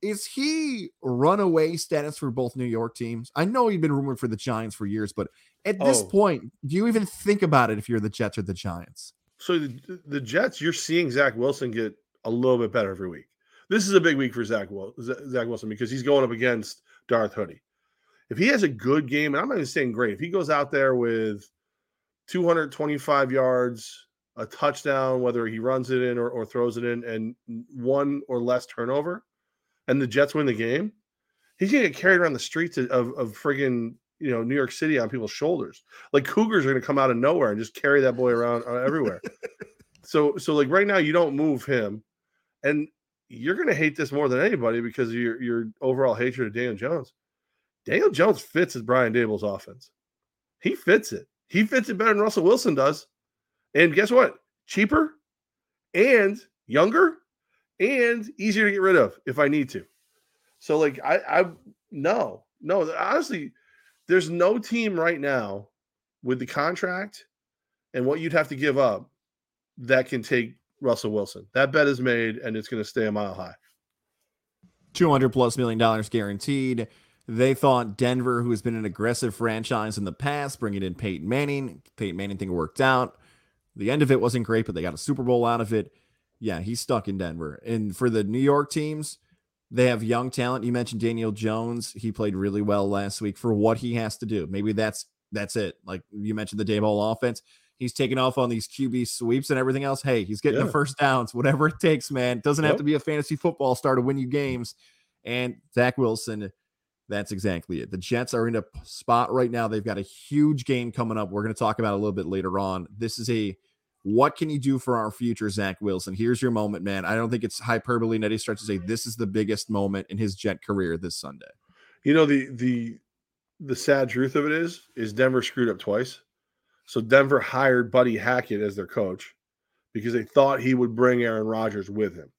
S2: Is he runaway status for both New York teams? I know he'd been rumored for the Giants for years, but at this
S1: Oh.
S2: point, do you even think about it if you're the Jets or the Giants?
S1: So the, the Jets, you're seeing Zach Wilson get a little bit better every week. This is a big week for Zach, Zach Wilson because he's going up against Darth Hoodie. If he has a good game, and I'm not even saying great, if he goes out there with 225 yards, a touchdown, whether he runs it in or, or throws it in, and one or less turnover, and the Jets win the game, he's gonna get carried around the streets of, of, of friggin' you know New York City on people's shoulders. Like Cougars are gonna come out of nowhere and just carry that boy around uh, everywhere. so so like right now you don't move him, and you're gonna hate this more than anybody because your your overall hatred of Daniel Jones. Daniel Jones fits as Brian Daboll's offense. He fits it. He fits it better than Russell Wilson does. And guess what? Cheaper and younger and easier to get rid of if I need to. So like I I no, no, honestly, there's no team right now with the contract and what you'd have to give up that can take Russell Wilson. That bet is made and it's going to stay a mile high.
S2: 200 plus million dollars guaranteed. They thought Denver, who has been an aggressive franchise in the past, bringing in Peyton Manning, Peyton Manning thing worked out. The end of it wasn't great, but they got a Super Bowl out of it. Yeah, he's stuck in Denver. And for the New York teams, they have young talent. You mentioned Daniel Jones. He played really well last week for what he has to do. Maybe that's that's it. Like you mentioned the Daboll offense. He's taking off on these QB sweeps and everything else. Hey, he's getting
S1: Yeah.
S2: the first downs, whatever it takes, man. Doesn't have to be a fantasy football star to win you games. And Zach Wilson, that's exactly it. The Jets are in a spot right now. They've got a huge game coming up. We're going to talk about it a little bit later on. This is a what can you do for our future, Zach Wilson? Here's your moment, man. I don't think it's hyperbole in any stretch to say this is the biggest moment in his Jet career this Sunday.
S1: You know the the the sad truth of it is is Denver screwed up twice. So Denver hired Buddy Hackett as their coach because they thought he would bring Aaron Rodgers with him.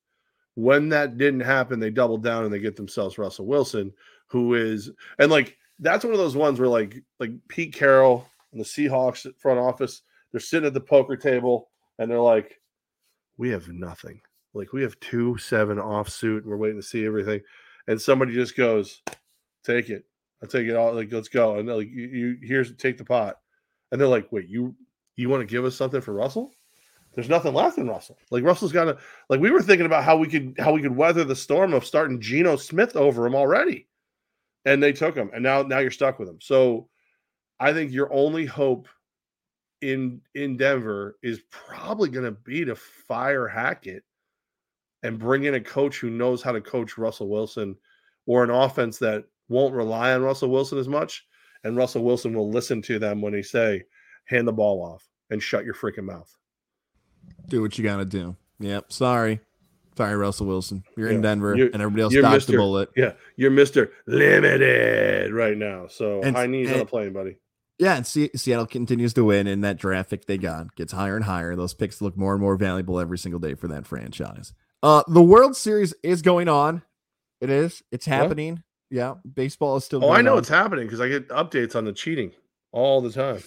S1: When that didn't happen, they doubled down and they get themselves Russell Wilson, who is and like that's one of those ones where like like Pete Carroll and the Seahawks front office, they're sitting at the poker table and they're like, we have nothing. Like we have two seven offsuit. And we're waiting to see everything, and somebody just goes, take it. I'll take it all. Like, let's go. And like, you, you here's take the pot. And they're like, wait, you you want to give us something for Russell? There's nothing left in Russell. Like Russell's got to like we were thinking about how we could how we could weather the storm of starting Geno Smith over him already. And they took him. And now now you're stuck with him. So I think your only hope in in Denver is probably gonna be to fire Hackett and bring in a coach who knows how to coach Russell Wilson or an offense that won't rely on Russell Wilson as much. And Russell Wilson will listen to them when they say, hand the ball off and shut your freaking mouth.
S2: Do what you got to do. Yep. Sorry. Sorry, Russell Wilson. You're
S1: Yeah.
S2: in Denver
S1: You're-
S2: and everybody else dodged the bullet.
S1: Yeah, you're Mr. Limited right now. So
S2: And-
S1: high knees on the plane, buddy.
S2: Yeah, and Se- Seattle continues to win, and that draft pick they got gets higher and higher. Those picks look more and more valuable every single day for that franchise. Uh, the World Series is going on. It is. It's happening. Yeah, baseball is still.
S1: Oh, I know
S2: on.
S1: it's happening because I get updates on the cheating all the time.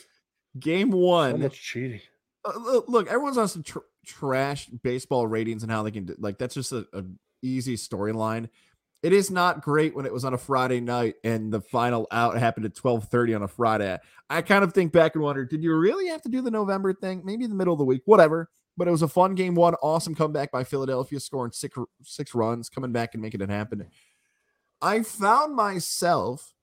S2: Game
S1: So
S2: one.
S1: much cheating.
S2: Uh, look, look, everyone's on some tr- trash baseball ratings and how they can do, like that's just a, a easy storyline. It is not great when it was on a Friday night and the final out happened at twelve thirty on a Friday. I kind of think back and wonder, did you really have to do the November thing? Maybe in the middle of the week, whatever. But it was a fun game one, awesome comeback by Philadelphia, scoring six six runs, coming back and making it happen. I found myself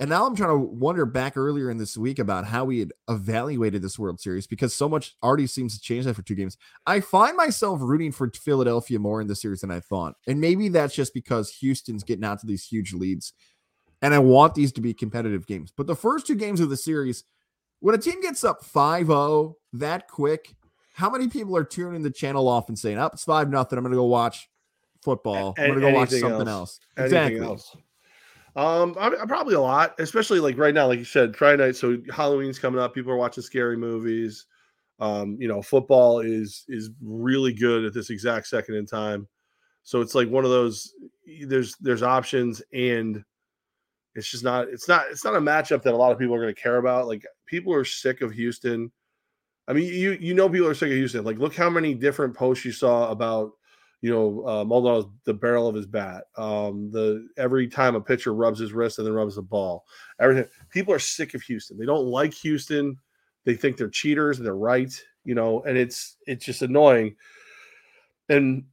S2: and now I'm trying to wonder back earlier in this week about how we had evaluated this World Series because so much already seems to change for two games. I find myself rooting for Philadelphia more in the series than I thought. And maybe that's just because Houston's getting out to these huge leads. And I want these to be competitive games. But the first two games of the series, when a team gets up 5 0 that quick, how many people are tuning the channel off and saying, Up, it's 5 nothing. I'm going to go watch football. I'm going to go watch something
S1: else.
S2: else.
S1: Anything
S2: Exactly.
S1: else? Um, I, I probably a lot, especially like right now, like you said, Friday night. So Halloween's coming up. People are watching scary movies. Um, you know, football is is really good at this exact second in time. So it's like one of those. There's there's options, and it's just not. It's not. It's not a matchup that a lot of people are going to care about. Like people are sick of Houston. I mean, you you know people are sick of Houston. Like look how many different posts you saw about you know, uh, Maldonado's the barrel of his bat. Um, the every time a pitcher rubs his wrist and then rubs the ball. Everything. People are sick of Houston. They don't like Houston. They think they're cheaters. They're right. You know, and it's it's just annoying. And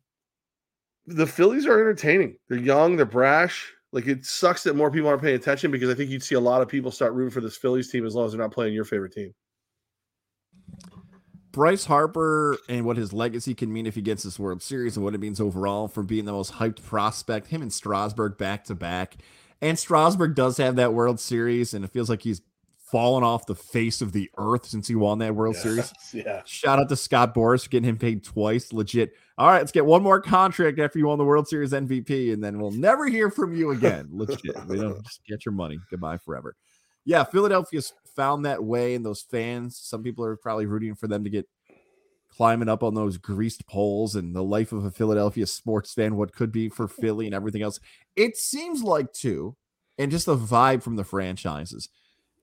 S1: the Phillies are entertaining. They're young. They're brash. Like it sucks that more people aren't paying attention because I think you'd see a lot of people start rooting for this Phillies team as long as they're not playing your favorite team.
S2: Bryce Harper and what his legacy can mean if he gets this World Series and what it means overall for being the most hyped prospect, him and Strasburg back to back. And Strasburg does have that World Series, and it feels like he's fallen off the face of the earth since he won that World Series.
S1: Yeah.
S2: Shout out to Scott Boras for getting him paid twice. Legit. All right, let's get one more contract after you won the World Series MVP, and then we'll never hear from you again. Legit. We don't just get your money. Goodbye forever. Yeah, Philadelphia's found that way, and those fans, some people are probably rooting for them to get climbing up on those greased poles and the life of a Philadelphia sports fan, what could be for mm-hmm. Philly and everything else. It seems like, too, and just the vibe from the franchises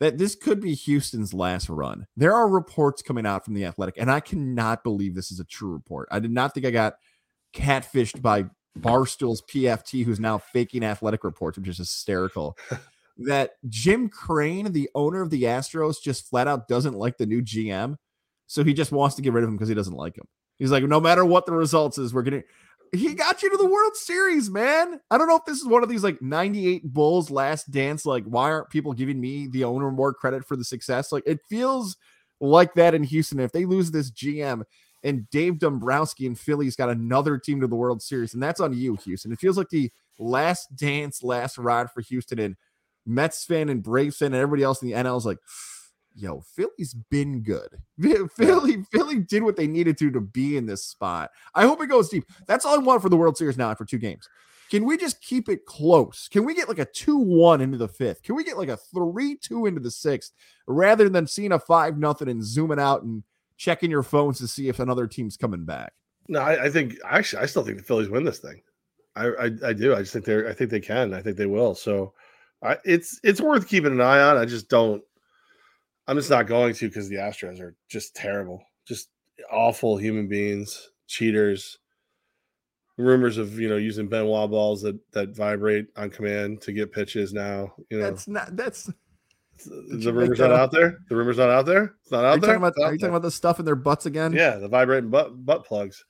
S2: that this could be Houston's last run. There are reports coming out from the Athletic, and I cannot believe this is a true report. I did not think I got catfished by Barstool's PFT, who's now faking athletic reports, which is hysterical. that Jim Crane, the owner of the Astros, just flat out doesn't like the new GM. So he just wants to get rid of him because he doesn't like him. He's like, no matter what the results is, we're gonna. He got you to the World Series, man. I don't know if this is one of these like 98 Bulls last dance. Like, why aren't people giving me the owner more credit for the success? Like, it feels like that in Houston. If they lose this GM and Dave Dombrowski and Philly's got another team to the World Series, and that's on you, Houston. It feels like the last dance, last ride for Houston. And Mets fan and Braves fan and everybody else in the NL is like, yo, Philly's been good. Philly, Philly did what they needed to to be in this spot. I hope it goes deep. That's all I want for the World Series now for two games. Can we just keep it close? Can we get like a 2 1 into the fifth? Can we get like a 3 2 into the sixth rather than seeing a 5 nothing and zooming out and checking your phones to see if another team's coming back?
S1: No, I, I think actually I still think the Phillies win this thing. I, I I do. I just think they're I think they can. I think they will. So I, it's it's worth keeping an eye on. I just don't. I'm just not going to because the Astros are just terrible, just awful human beings, cheaters. Rumors of you know using Ben Wa balls that that vibrate on command to get pitches now. You know
S2: That's not that's
S1: the rumor's not out there. The rumor's not out there. It's not out
S2: you
S1: there.
S2: about are you
S1: there.
S2: talking about the stuff in their butts again?
S1: Yeah, the vibrating butt butt plugs.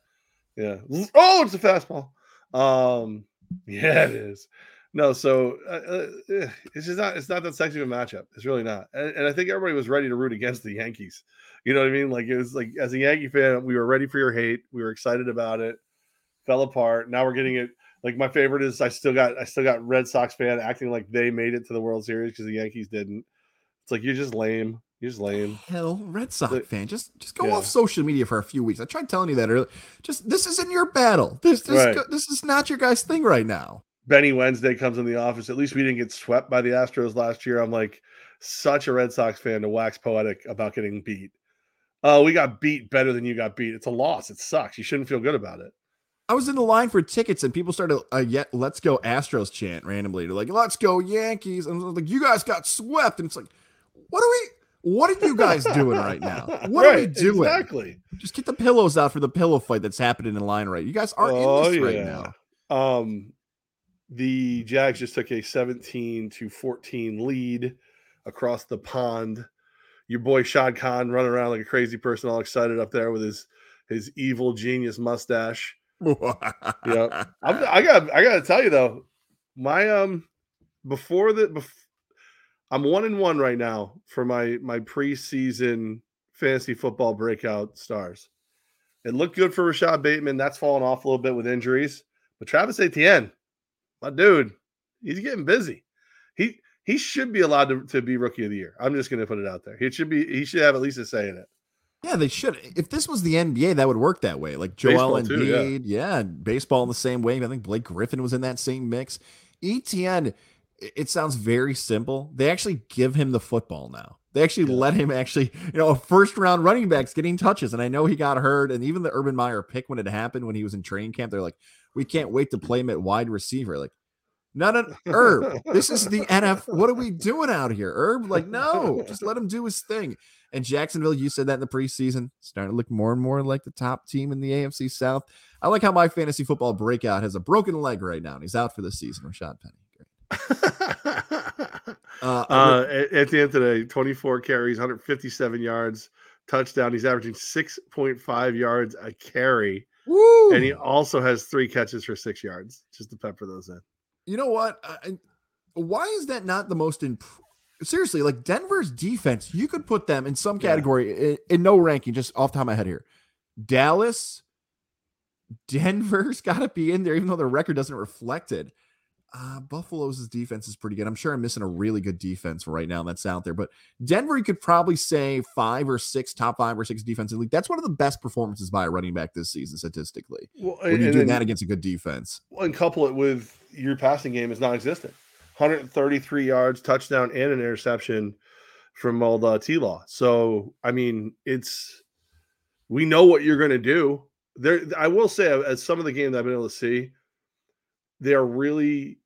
S1: Yeah. Oh, it's a fastball. Um, yeah, it is. No, so uh, uh, it's just not. It's not that sexy of a matchup. It's really not. And, and I think everybody was ready to root against the Yankees. You know what I mean? Like it was like as a Yankee fan, we were ready for your hate. We were excited about it fell apart. Now we're getting it. Like my favorite is I still got I still got Red Sox fan acting like they made it to the World Series because the Yankees didn't. It's like you're just lame. You're just lame.
S2: Hell, Red Sox
S1: The-
S2: fan, just just go
S1: Yeah.
S2: off social media for a few weeks. I tried telling you that earlier. Just this isn't your battle. This this
S1: Right.
S2: this is not your guys' thing right now.
S1: Benny Wednesday comes in the office. At least we didn't get swept by the Astros last year. I'm like such a Red Sox fan to wax poetic about getting beat. Oh, we got beat better than you got beat. It's a loss. It sucks. You shouldn't feel good about it.
S2: I was in the line for tickets and people started a yet let's go Astros chant randomly. They're like, let's go Yankees. And I was like, you guys got swept. And it's like, what are we what are you guys doing right now? What are we doing?
S1: Exactly.
S2: Just get the pillows out for the pillow fight that's happening in line right. You guys aren't
S1: Oh,
S2: in this right now.
S1: Um, the Jags just took a 17 to 14 lead across the pond. Your boy Shad Khan running around like a crazy person, all excited up there with his his evil genius mustache. Yeah. I'm, I got I got to tell you though, my um before the bef- I'm one and one right now for my my preseason fantasy football breakout stars. It looked good for Rashad Bateman. That's fallen off a little bit with injuries, but Travis Etienne, my dude, he's getting busy. He he should be allowed to, to be rookie of the year. I'm just going to put it out there. He should be. He should have at least a say in it.
S2: Yeah, they should. If this was the NBA, that would work that way. Like Joel
S1: Baseball too, yeah.
S2: Yeah. baseball in the same way. I think Blake Griffin was in that same mix. Etienne, it sounds very simple. They actually give him the football now. They actually
S1: Yeah.
S2: let him actually, you know, a first round running back's getting touches. And I know he got hurt. And even the Urban Meyer pick when it happened when he was in training camp, they're like, we can't wait to play him at wide receiver. Like, no, no, Herb, this is the NF. What are we doing out here? Herb, like, no, just let him do his thing. And Jacksonville, you said that in the preseason, starting to look more and more like the top team in the AFC South. I like how my fantasy football breakout has a broken leg right now, and he's out for the season. Rashad Penny. Uh,
S1: Uh, at, the end today, 24 carries, 157 yards, touchdown. He's averaging 6.5 yards a carry,
S2: woo!
S1: and he also has three catches for six yards. Just to pepper those in.
S2: you know what? I, why is that not the most imp- seriously? Like Denver's defense, you could put them in some
S1: Yeah.
S2: category in, in no ranking. Just off the top of my head here, Dallas, Denver's got to be in there, even though their record doesn't reflect it. Uh, Buffalo's defense is pretty good. I'm sure I'm missing a really good defense right now that's out there, but Denver, you could probably say five or six, top five or six defensive league. That's one of the best performances by a running back this season statistically.
S1: Well,
S2: When you do that against a good defense,
S1: and couple it with your passing game is non-existent. 133 yards, touchdown, and an interception from old uh, T Law. So I mean, it's we know what you're going to do. There, I will say, as some of the games I've been able to see, they are really,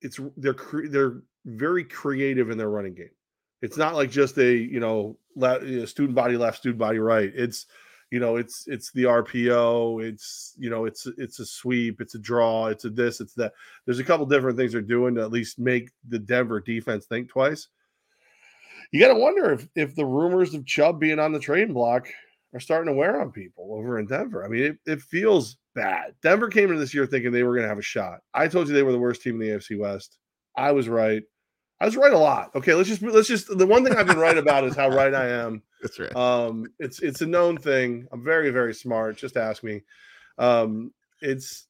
S1: it's they're they're very creative in their running game. It's not like just a you know, student body left, student body right. It's you know it's it's the rpo it's you know it's it's a sweep it's a draw it's a this it's that there's a couple different things they're doing to at least make the denver defense think twice you got to wonder if if the rumors of chubb being on the trading block are starting to wear on people over in denver i mean it, it feels bad denver came into this year thinking they were going to have a shot i told you they were the worst team in the afc west i was right i was right a lot okay let's just let's just the one thing i've been right about is how right i am
S2: that's right.
S1: um, it's it's a known thing. I'm very very smart. Just ask me. Um, it's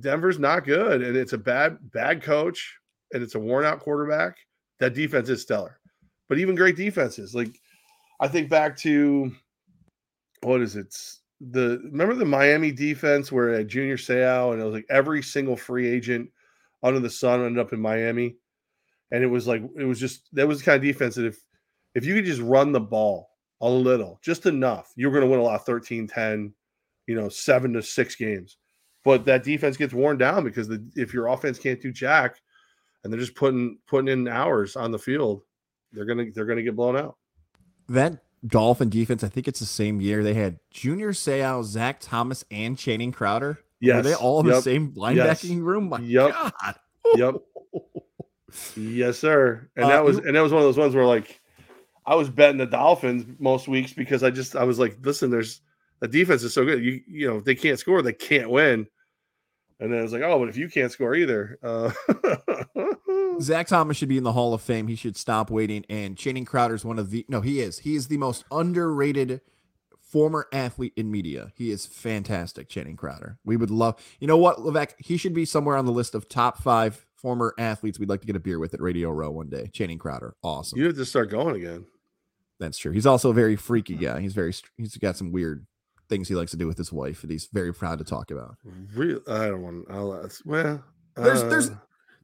S1: Denver's not good, and it's a bad bad coach, and it's a worn out quarterback. That defense is stellar, but even great defenses. Like I think back to what is it? The remember the Miami defense where had Junior Seau, and it was like every single free agent under the sun ended up in Miami, and it was like it was just that was the kind of defense that if if you could just run the ball a little, just enough, you're going to win a lot 13 10, you know, seven to six games. But that defense gets worn down because the, if your offense can't do jack and they're just putting putting in hours on the field, they're gonna they're gonna get blown out.
S2: that Dolphin defense, I think it's the same year they had Junior Seau, Zach Thomas, and Channing Crowder. Were they all in the same linebacking room? My
S1: Yep.
S2: God.
S1: Yep. yes, sir. And
S2: Uh,
S1: that was and that was one of those ones where like I was betting the Dolphins most weeks because I just I was like, listen, there's the defense is so good. You you know, if they can't score, they can't win. And then I was like, oh, but if you can't score either, uh
S2: Zach Thomas should be in the Hall of Fame. He should stop waiting. And Channing Crowder is one of the no, he is. He is the most underrated former athlete in media. He is fantastic, Channing Crowder. We would love, you know what, Levesque? He should be somewhere on the list of top five former athletes we'd like to get a beer with at Radio Row one day. Channing Crowder, awesome.
S1: You have to start going again.
S2: That's true. He's also a very freaky guy. He's very, he's got some weird things he likes to do with his wife that he's very proud to talk about.
S1: Real, I don't want. I'll, well,
S2: there's, uh, there's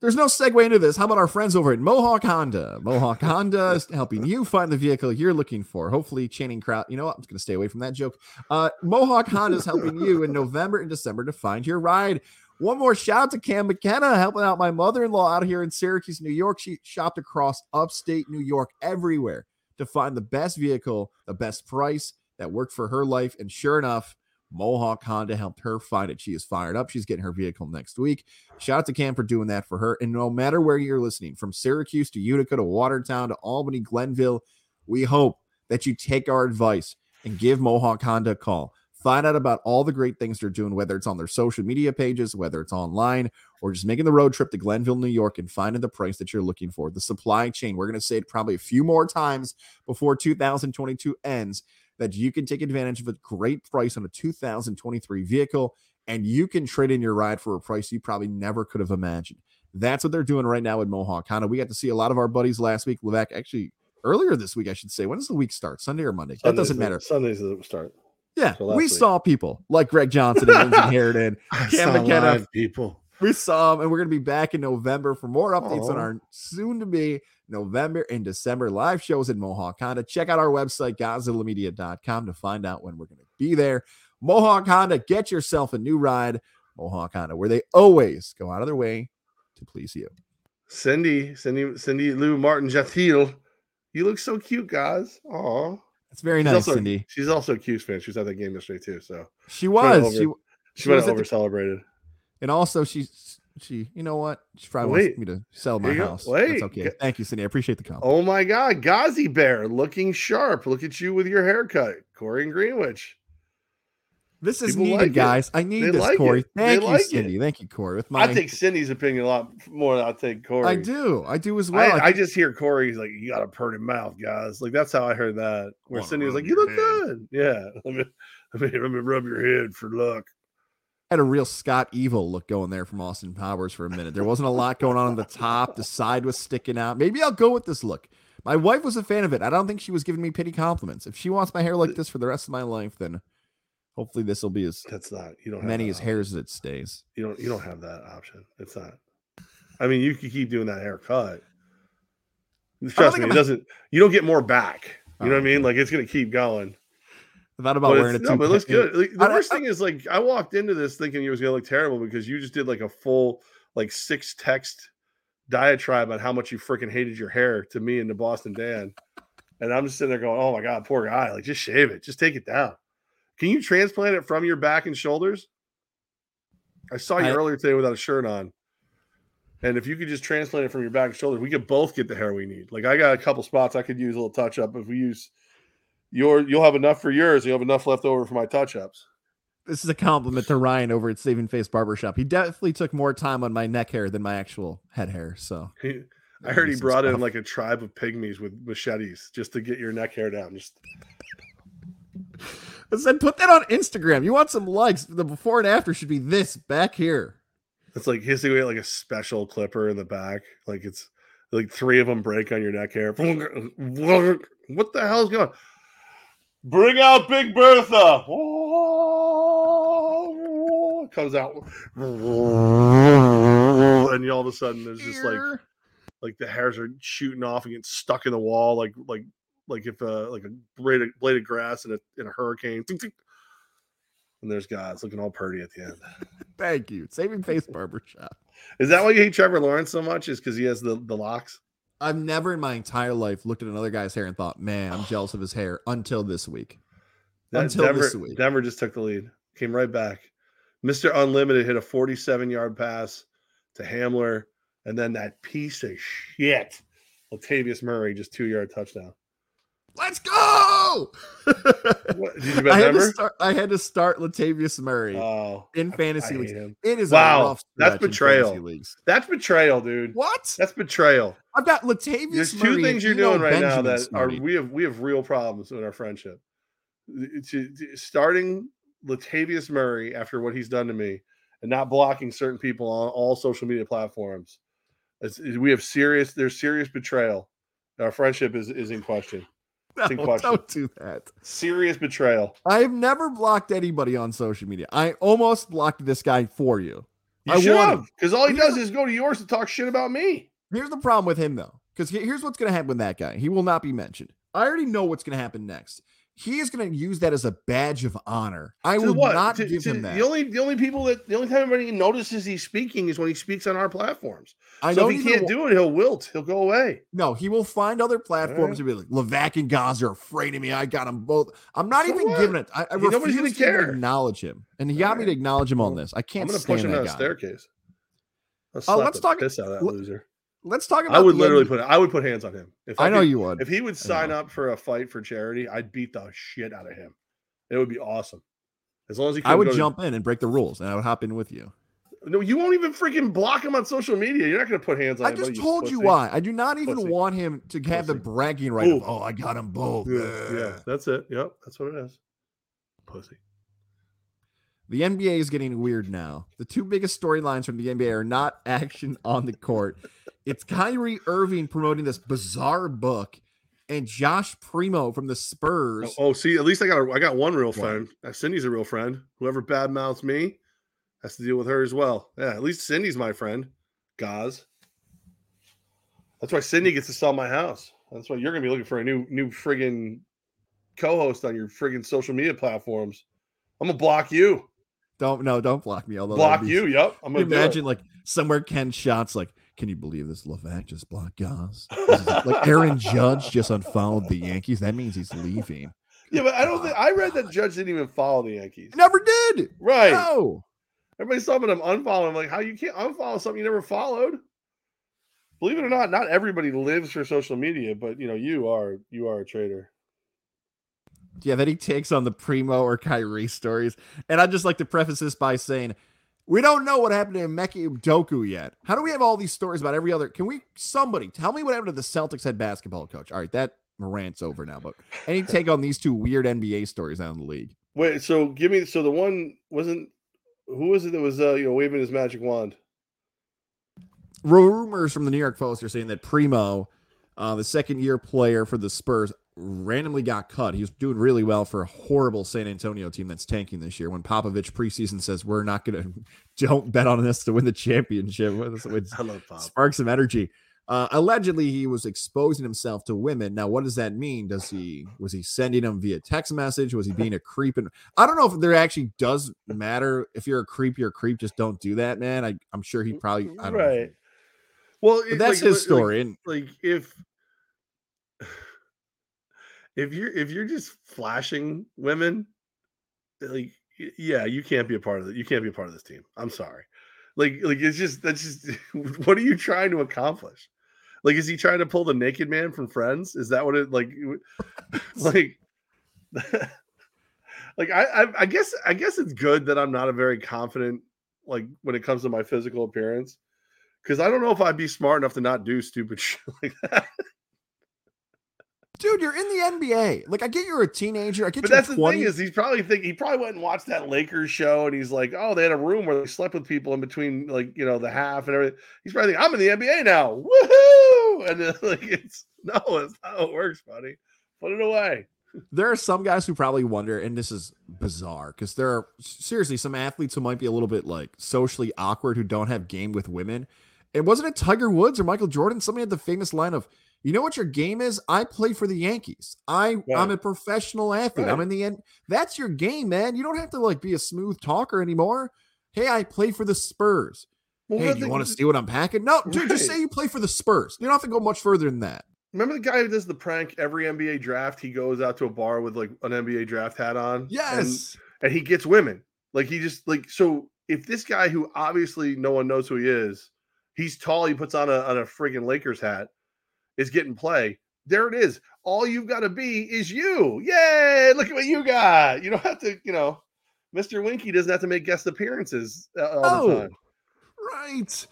S2: there's no segue into this. How about our friends over at Mohawk Honda? Mohawk Honda is helping you find the vehicle you're looking for. Hopefully, Channing Crowd. You know what? I'm going to stay away from that joke. Uh, Mohawk Honda is helping you in November and December to find your ride. One more shout out to Cam McKenna helping out my mother in law out here in Syracuse, New York. She shopped across upstate New York everywhere to find the best vehicle, the best price that worked for her life. And sure enough, Mohawk Honda helped her find it. She is fired up. She's getting her vehicle next week. Shout out to Cam for doing that for her. And no matter where you're listening, from Syracuse to Utica to Watertown to Albany, Glenville, we hope that you take our advice and give Mohawk Honda a call. Find out about all the great things they're doing, whether it's on their social media pages, whether it's online, or just making the road trip to Glenville, New York, and finding the price that you're looking for. The supply chain, we're going to say it probably a few more times before 2022 ends that you can take advantage of a great price on a 2023 vehicle and you can trade in your ride for a price you probably never could have imagined. That's what they're doing right now with Mohawk Honda. We got to see a lot of our buddies last week. Levesque, actually, earlier this week, I should say. When does the week start? Sunday or Monday? Sundays that doesn't matter.
S1: Sundays the start.
S2: Yeah, so we week. saw people like Greg Johnson and Lindsey Harridan, Cam McKenna.
S1: People.
S2: We saw them, and we're going to be back in November for more updates Aww. on our soon to be November and December live shows in Mohawk Honda. Check out our website, GodzillaMedia.com, to find out when we're going to be there. Mohawk Honda, get yourself a new ride. Mohawk Honda, where they always go out of their way to please you.
S1: Cindy, Cindy, Cindy Lou Martin Jatil. You look so cute, guys. Aw.
S2: That's very she's nice,
S1: also,
S2: Cindy.
S1: She's also a 'Cuse fan. She was at that game yesterday too. So
S2: she was.
S1: She, she, she was over celebrated.
S2: And also, she's she, you know what? She probably Wait, wants me to sell my house. Wait, That's okay. Thank you, Cindy. I appreciate the comment.
S1: Oh my God, Ghazi Bear looking sharp. Look at you with your haircut, Corey and Greenwich.
S2: This is People needed, like guys. I need they this, like Corey. It. Thank they you, like Cindy. It. Thank you, Corey. With my,
S1: I take Cindy's opinion a lot more than I take Corey.
S2: I do. I do as well.
S1: I, I, I just hear Corey's like, "You got a pretty mouth, guys." Like that's how I heard that. Where Cindy was like, "You look head. good." Yeah. Let me, let me let me rub your head for luck
S2: had a real Scott Evil look going there from Austin Powers for a minute. There wasn't a lot going on on the top. The side was sticking out. Maybe I'll go with this look. My wife was a fan of it. I don't think she was giving me pity compliments. If she wants my hair like this for the rest of my life, then hopefully this will be as
S1: that's not you don't
S2: many as hairs as it stays.
S1: You don't you don't have that option. It's not. I mean, you can keep doing that haircut. Trust me, it doesn't. You don't get more back. You know what I oh, mean? Like it's gonna keep going.
S2: I thought about wearing it.
S1: No, but it looks good. Like, the I, worst I, thing is like I walked into this thinking it was gonna look terrible because you just did like a full like six text diatribe on how much you freaking hated your hair to me and to Boston Dan. And I'm just sitting there going, Oh my god, poor guy. Like just shave it, just take it down. Can you transplant it from your back and shoulders? I saw you I, earlier today without a shirt on. And if you could just transplant it from your back and shoulders, we could both get the hair we need. Like I got a couple spots I could use a little touch up if we use your you'll have enough for yours. You have enough left over for my touch ups.
S2: This is a compliment to Ryan over at Saving Face Barbershop. He definitely took more time on my neck hair than my actual head hair. So
S1: he, I heard he brought stuff. in like a tribe of pygmies with machetes just to get your neck hair down. Just
S2: I said, put that on Instagram. You want some likes? The before and after should be this back here.
S1: It's like his like a special clipper in the back. Like it's like three of them break on your neck hair. What the hell's going? on? Bring out Big Bertha. Oh, comes out, and all of a sudden there's just like, like the hairs are shooting off and getting stuck in the wall, like like like if a like a blade of, blade of grass in a in a hurricane. And there's guys looking all purty at the end.
S2: Thank you. Saving face barbershop.
S1: Is that why you hate Trevor Lawrence so much? Is because he has the the locks?
S2: I've never in my entire life looked at another guy's hair and thought, man, I'm jealous of his hair until this week.
S1: That until Denver, this week. Denver just took the lead, came right back. Mr. Unlimited hit a 47 yard pass to Hamler, and then that piece of shit, Latavius Murray, just two yard touchdown.
S2: Let's go!
S1: what, did you bet I
S2: had, to start, I had to start Latavius Murray
S1: oh,
S2: in fantasy leagues. It is
S1: wow. That's betrayal. That's betrayal, dude.
S2: What?
S1: That's betrayal.
S2: I've got Latavius.
S1: There's two things you're doing right Benjamin now that are we have we have real problems in our friendship. starting Latavius Murray after what he's done to me and not blocking certain people on all social media platforms. It's, it- we have serious, there's serious betrayal. Our friendship is, is in question.
S2: No, don't do that.
S1: Serious betrayal.
S2: I've never blocked anybody on social media. I almost blocked this guy for you.
S1: You
S2: I
S1: should because all he
S2: Here's
S1: does is go to yours to talk shit about me.
S2: Here's the problem with him though, because here's what's going to happen with that guy. He will not be mentioned. I already know what's going to happen next. He is going to use that as a badge of honor. I
S1: To
S2: will
S1: what?
S2: not
S1: To-
S2: give
S1: to-
S2: him that.
S1: The only the only people that the only time anybody notices he's speaking is when he speaks on our platforms.
S2: I
S1: so
S2: don't
S1: if he can't do it, he'll wilt. He'll go away.
S2: No, he will find other platforms to be like Levac and Gaz are afraid of me. I got them both. I'm not
S1: So
S2: even
S1: what?
S2: giving it. I, I
S1: nobody's gonna
S2: even
S1: care.
S2: acknowledge him, and he got me to acknowledge him on this. I can't
S1: I'm gonna push him down uh,
S2: the
S1: staircase.
S2: Let's talk-
S1: piss out of that loser.
S2: Let's talk about.
S1: I would
S2: the
S1: literally
S2: NBA
S1: put I would put hands on him. If
S2: I know
S1: could-
S2: you would.
S1: If he would sign up for a fight for charity, I'd beat the shit out of him. It would be awesome. As long as he
S2: I would
S1: go to-
S2: jump in and break the rules, and I would hop in with you.
S1: No, you won't even freaking block him on social media. You're not going to put hands on
S2: I
S1: him.
S2: just told you why. I do not even
S1: Pussy.
S2: want him to have the
S1: Pussy.
S2: bragging right. Of, oh, I got him both.
S1: Yeah, yeah, that's it. Yep, that's what it is. Pussy.
S2: The NBA is getting weird now. The two biggest storylines from the NBA are not action on the court. It's Kyrie Irving promoting this bizarre book, and Josh Primo from the Spurs.
S1: Oh, see, at least I got a, I got one real friend. Uh, Cindy's a real friend. Whoever badmouths me has to deal with her as well. Yeah, at least Cindy's my friend. Gaz. That's why Cindy gets to sell my house. That's why you're gonna be looking for a new new friggin' co-host on your friggin' social media platforms. I'm gonna block you.
S2: Don't no, don't block me. Although
S1: block
S2: be-
S1: you. Yep. I'm gonna
S2: you
S1: do it.
S2: imagine like somewhere Ken shots like, can you believe this? Levac just blocked is- like Aaron Judge just unfollowed the Yankees. That means he's leaving.
S1: Yeah, but I don't think I read that Judge didn't even follow the Yankees.
S2: Never did.
S1: Right.
S2: No.
S1: Everybody's talking about him unfollowing. I'm like, how you can't unfollow something you never followed? Believe it or not, not everybody lives for social media, but you know, you are you are a traitor.
S2: Yeah, that he takes on the Primo or Kyrie stories. And I'd just like to preface this by saying, we don't know what happened to Ime Udoka yet. How do we have all these stories about every other? Can we, somebody tell me what happened to the Celtics head basketball coach? All right, that rant's over now, but any take on these two weird NBA stories out in the league?
S1: Wait, so give me so the one wasn't who was it that was uh you know waving his magic wand?
S2: Rumors from the New York Post are saying that Primo, uh, the second year player for the Spurs, randomly got cut. He was doing really well for a horrible San Antonio team that's tanking this year. When Popovich preseason says we're not going to, don't bet on this to win the championship,
S1: I love Pop.
S2: spark some energy. Uh, allegedly, he was exposing himself to women. Now, what does that mean? Does he was he sending them via text message? Was he being a creep? And I don't know if there actually does matter. If you're a creep, you're a creep. Just don't do that, man. I, I'm sure he probably I don't know.
S1: Right. Well, it-
S2: that's
S1: like-
S2: his
S1: like-
S2: story, and
S1: like if if you're if you're just flashing women like yeah you can't be a part of it you can't be a part of this team. I'm sorry. Like like it's just that's just what are you trying to accomplish? Like is he trying to pull the naked man from friends? Is that what it like like like I, I i guess i guess it's good that i'm not a very confident like when it comes to my physical appearance because i don't know if i'd be smart enough to not do stupid shit like that
S2: dude, you're in the NBA. Like, I get you're a teenager. I get
S1: But that's the thing is he's probably think he probably went and watched that Lakers show and he's like, oh, they had a room where they slept with people in between like you know the half and everything. He's probably thinking, I'm in the NBA now, woohoo! And then, like it's no, it's not how it works, buddy. Put it away.
S2: there are some guys who probably wonder, and this is bizarre because there are seriously some athletes who might be a little bit like socially awkward who don't have game with women. And wasn't it Tiger Woods or Michael Jordan? Somebody had the famous line of, "You know what your game is? I play for the Yankees. I
S1: Right.
S2: I'm a professional athlete. I'm in the end. That's your game, man. You don't have to like be a smooth talker anymore. Hey, I play for the Spurs.
S1: Well,
S2: hey, do you want to see what I'm packing? No, dude, just say you play for the Spurs. You don't have to go much further than that.
S1: Remember the guy who does the prank every NBA draft? He goes out to a bar with like an NBA draft hat on. and-
S2: Yes.
S1: and he gets women. Like he just like so. If this guy who obviously no one knows who he is, he's tall. He puts on a on a friggin' Lakers hat, is getting play. There it is. All you've got to be is you. Yay! Look at what you got. You don't have to. You know, Mr. Winky doesn't have to make guest appearances uh, all the
S2: Oh,
S1: time.
S2: Right.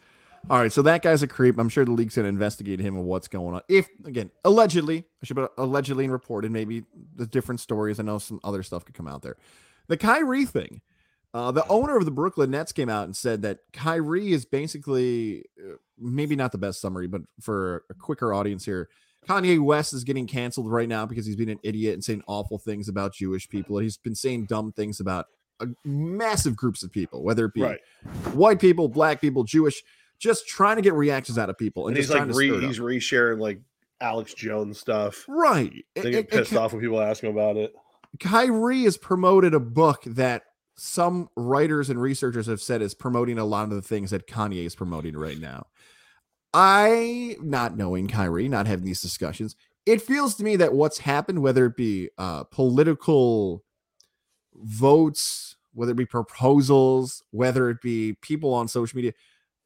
S2: All right, so that guy's a creep. I'm sure the league's gonna investigate him and what's going on. If again, allegedly, I should put allegedly and reported. Maybe the different stories. I know some other stuff could come out there. The Kyrie thing. Uh, the owner of the Brooklyn Nets came out and said that Kyrie is basically uh, maybe not the best summary, but for a quicker audience here, Kanye West is getting canceled right now because he's been an idiot and saying awful things about Jewish people. He's been saying dumb things about uh, massive groups of people, whether it be
S1: Right.
S2: white people, black people, Jewish, just trying to get reactions out of people.
S1: And
S2: And,
S1: he's like re, he's resharing like Alex Jones stuff.
S2: right.
S1: They get
S2: and-
S1: pissed
S2: and
S1: off when people ask him about it.
S2: Kyrie has promoted a book that some writers and researchers have said is promoting a lot of the things that Kanye is promoting right now. I, not knowing Kyrie, not having these discussions, it feels to me that what's happened, whether it be uh, political votes, whether it be proposals, whether it be people on social media,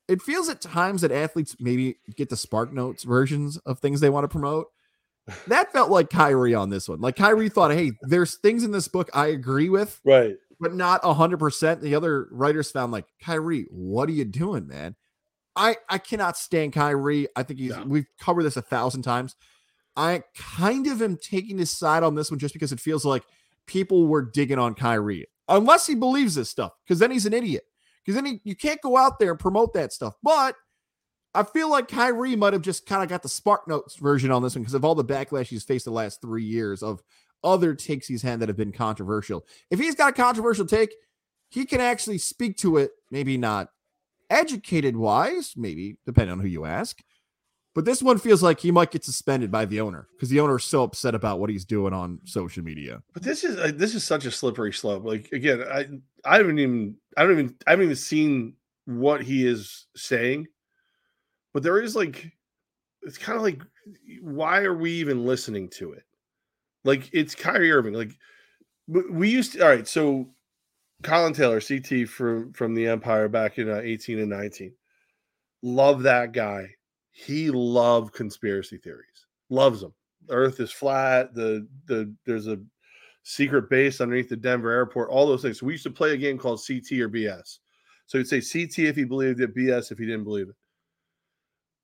S2: it feels at times that athletes maybe get the Spark Notes versions of things they want to promote. That felt like Kyrie on this one. Like Kyrie thought, hey, there's things in this book I agree with,
S1: Right.
S2: But not hundred percent. The other writers found like Kyrie, what are you doing, man? I I cannot stand Kyrie. I think he's
S1: No.
S2: we've covered this a thousand times. I kind of am taking his side on this one just because it feels like people were digging on Kyrie, unless he believes this stuff, because then he's an idiot. Because then he, you can't go out there and promote that stuff. But I feel like Kyrie might have just kind of got the Spark Notes version on this one because of all the backlash he's faced the last three years of other takes he's had that have been controversial. If he's got a controversial take, he can actually speak to it, maybe not educated wise, maybe depending on who you ask. But this one feels like he might get suspended by the owner because the owner is so upset about what he's doing on social media.
S1: But this is uh, this is such a slippery slope. Like again, I I haven't even I don't even I haven't even seen what he is saying. But there is like it's kind of like why are we even listening to it? Like it's Kyrie Irving. Like we used to all right, so Colin Taylor, CT from from the Empire back in uh, 18 and 19. Love that guy. He loved conspiracy theories. Loves them. Earth is flat, the the there's a secret base underneath the Denver airport, all those things. So we used to play a game called CT or BS. So you'd say CT if he believed it, BS if he didn't believe it.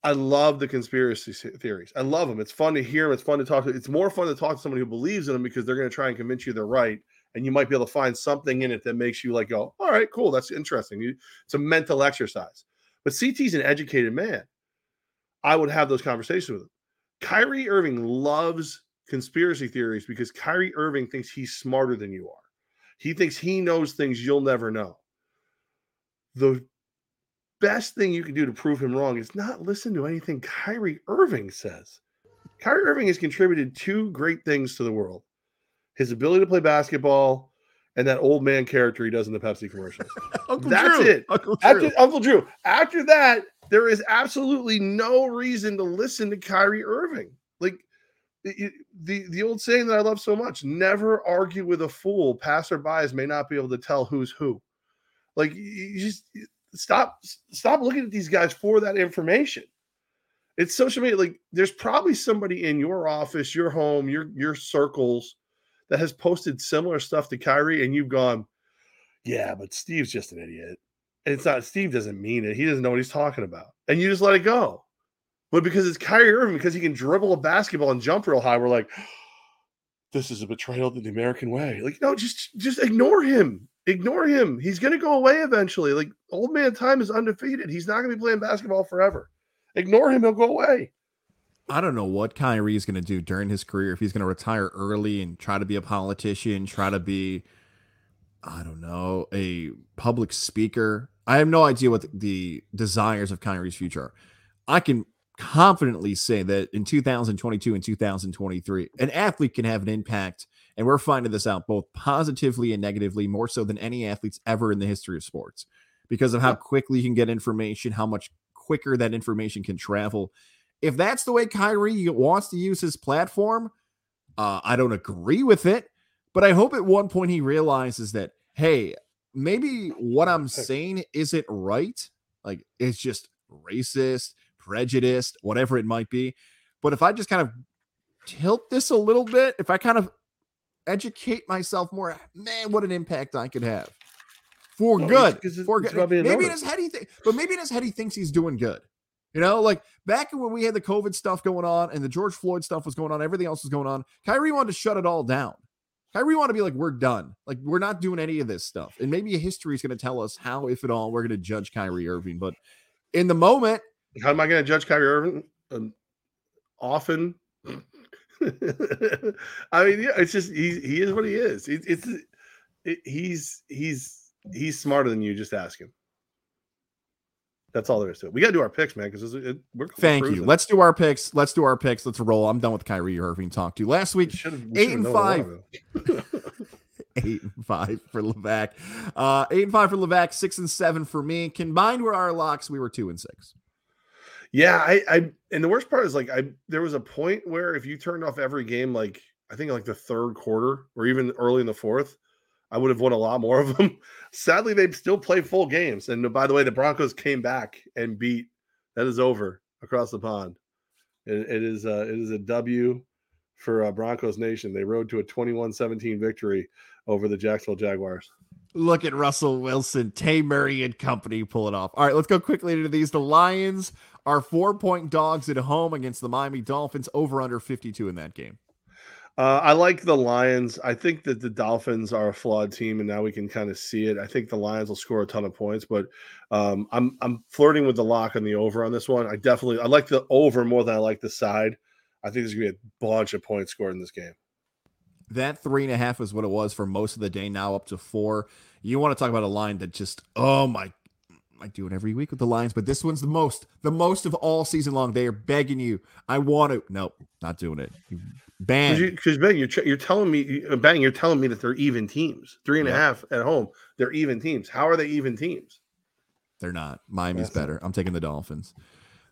S1: I love the conspiracy theories. I love them. It's fun to hear them. It's fun to talk to. It's more fun to talk to somebody who believes in them because they're going to try and convince you they're right. And you might be able to find something in it that makes you like go, all right, cool. That's interesting. It's a mental exercise. But CT's an educated man. I would have those conversations with him. Kyrie Irving loves conspiracy theories because Kyrie Irving thinks he's smarter than you are. He thinks he knows things you'll never know. The best thing you can do to prove him wrong is not listen to anything Kyrie Irving says. Kyrie Irving has contributed two great things to the world his ability to play basketball and that old man character he does in the Pepsi commercials.
S2: Uncle
S1: That's
S2: Drew.
S1: it.
S2: Uncle Drew.
S1: After Uncle Drew, after that, there is absolutely no reason to listen to Kyrie Irving. Like the the old saying that I love so much: never argue with a fool. Passerbys may not be able to tell who's who. Like you just stop stop looking at these guys for that information. It's social media. Like there's probably somebody in your office, your home, your your circles that has posted similar stuff to Kyrie, and you've gone, yeah, but Steve's just an idiot. And it's not Steve doesn't mean it. He doesn't know what he's talking about. And you just let it go. But because it's Kyrie Irving, because he can dribble a basketball and jump real high, we're like, this is a betrayal to the American way. Like, no, just just ignore him. Ignore him. He's gonna go away eventually. Like old man time is undefeated. He's not gonna be playing basketball forever. Ignore him, he'll go away.
S2: I don't know what Kyrie is going to do during his career. If he's going to retire early and try to be a politician, try to be, I don't know, a public speaker. I have no idea what the, the desires of Kyrie's future are. I can confidently say that in 2022 and 2023, an athlete can have an impact, and we're finding this out both positively and negatively, more so than any athletes ever in the history of sports, because of how quickly you can get information, how much quicker that information can travel if that's the way Kyrie wants to use his platform, uh, I don't agree with it. But I hope at one point he realizes that, hey, maybe what I'm saying isn't right. Like it's just racist, prejudiced, whatever it might be. But if I just kind of tilt this a little bit, if I kind of educate myself more, man, what an impact I could have. for
S1: No,
S2: good.
S1: it's it's-
S2: for
S1: it's
S2: good. Maybe in his head he think, but maybe in his head he thinks he's doing good. You know, like back when we had the COVID stuff going on and the George Floyd stuff was going on, everything else was going on. Kyrie wanted to shut it all down. Kyrie wanted to be like, we're done. Like we're not doing any of this stuff. And maybe history is going to tell us how, if at all, we're going to judge Kyrie Irving. But in the moment,
S1: How am I going to judge Kyrie Irving? Um, often. I mean, yeah, it's just he he is what he is. It, it's it, he's he's he's smarter than you. Just ask him. That's all there is to it. We got to do our picks, man, because we're
S2: thank you. Let's do our picks. Let's do our picks. Let's roll. I'm done with Kyrie Irving talk to you. Last week,
S1: we
S2: eight and
S1: known a while
S2: five. eight and five for Levack. Uh, eight and five for Levack, six and seven for me. Combined with our locks, we were two and six.
S1: Yeah, I, I, and the worst part is like I, there was a point where if you turned off every game, like I think like the third quarter or even early in the fourth, I would have won a lot more of them. Sadly, they still play full games. And by the way, the Broncos came back and beat. That is over across the pond. It, it is, uh, it is a W for uh, Broncos Nation. They rode to a 21-17 victory over the Jacksonville Jaguars.
S2: Look at Russell Wilson, Tay Murray and company pull it off. All right, let's go quickly into these. The Lions are four point dogs at home against the Miami Dolphins, over under 52 in that game.
S1: Uh, I like the Lions. I think that the Dolphins are a flawed team, and now we can kind of see it. I think the Lions will score a ton of points, but um, I'm I'm flirting with the lock on the over on this one. I definitely I like the over more than I like the side. I think there's gonna be a bunch of points scored in this game.
S2: That three and a half is what it was for most of the day, now up to four. You want to talk about a line that just, oh my, I do it every week with the Lions, but this one's the most, the most of all season long. They are begging you. I want to. Nope, not doing it. Bang. ban.
S1: Because Ben, you're you're telling me, uh, Bang, you're telling me that they're even teams, three and a half at home. They're even teams. How are they even teams?
S2: They're not. Miami's
S1: That's-
S2: better. I'm taking the Dolphins.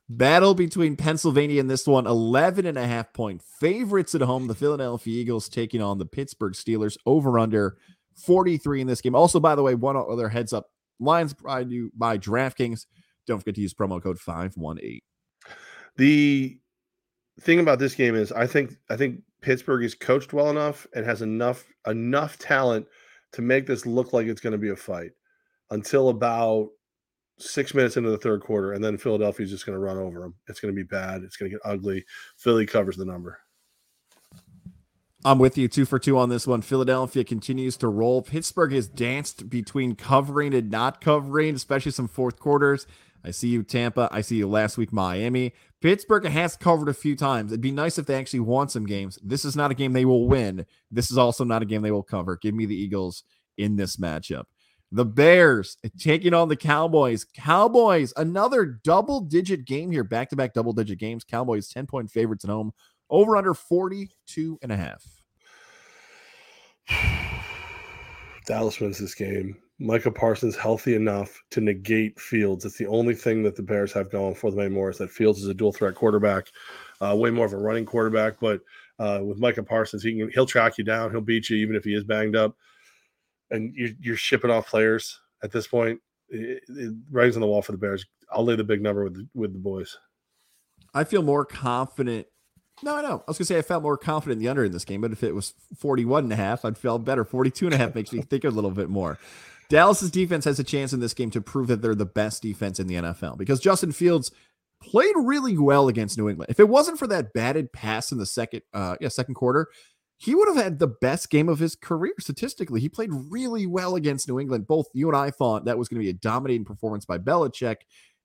S2: Battle between Pennsylvania and this one 11 and a half point favorites at home. The Philadelphia Eagles taking on the Pittsburgh Steelers over under 43 in this game. Also, by the way, one other heads up Lions brought you by DraftKings. Don't forget to use promo code 518.
S1: The thing about this game is I think I think Pittsburgh is coached well enough and has enough enough talent to make this look like it's going to be a fight until about six minutes into the third quarter, and then Philadelphia is just going to run over them. It's going to be bad. It's going to get ugly. Philly covers the number.
S2: I'm with you two for two on this one. Philadelphia continues to roll. Pittsburgh has danced between covering and not covering, especially some fourth quarters. I see you, Tampa. I see you last week, Miami. Pittsburgh has covered a few times. It'd be nice if they actually won some games. This is not a game they will win. This is also not a game they will cover. Give me the Eagles in this matchup. The Bears taking on the Cowboys. Cowboys, another double digit game here, back to back double digit games. Cowboys 10 point favorites at home, over under 42 and a half.
S1: Dallas wins this game. Micah Parsons healthy enough to negate Fields. It's the only thing that the Bears have going for them anymore is that Fields is a dual threat quarterback, uh, way more of a running quarterback. But uh, with Micah Parsons, he can he'll track you down, he'll beat you even if he is banged up. And you're, you're shipping off players at this point. It, it, writing's on the wall for the Bears. I'll lay the big number with the, with the boys.
S2: I feel more confident. No, no. I was gonna say I felt more confident in the under in this game, but if it was 41 and a half, I'd feel better. 42 and a half makes me think a little bit more. Dallas's defense has a chance in this game to prove that they're the best defense in the NFL because Justin Fields played really well against New England. If it wasn't for that batted pass in the second uh yeah, second quarter, he would have had the best game of his career statistically. He played really well against New England. Both you and I thought that was going to be a dominating performance by Belichick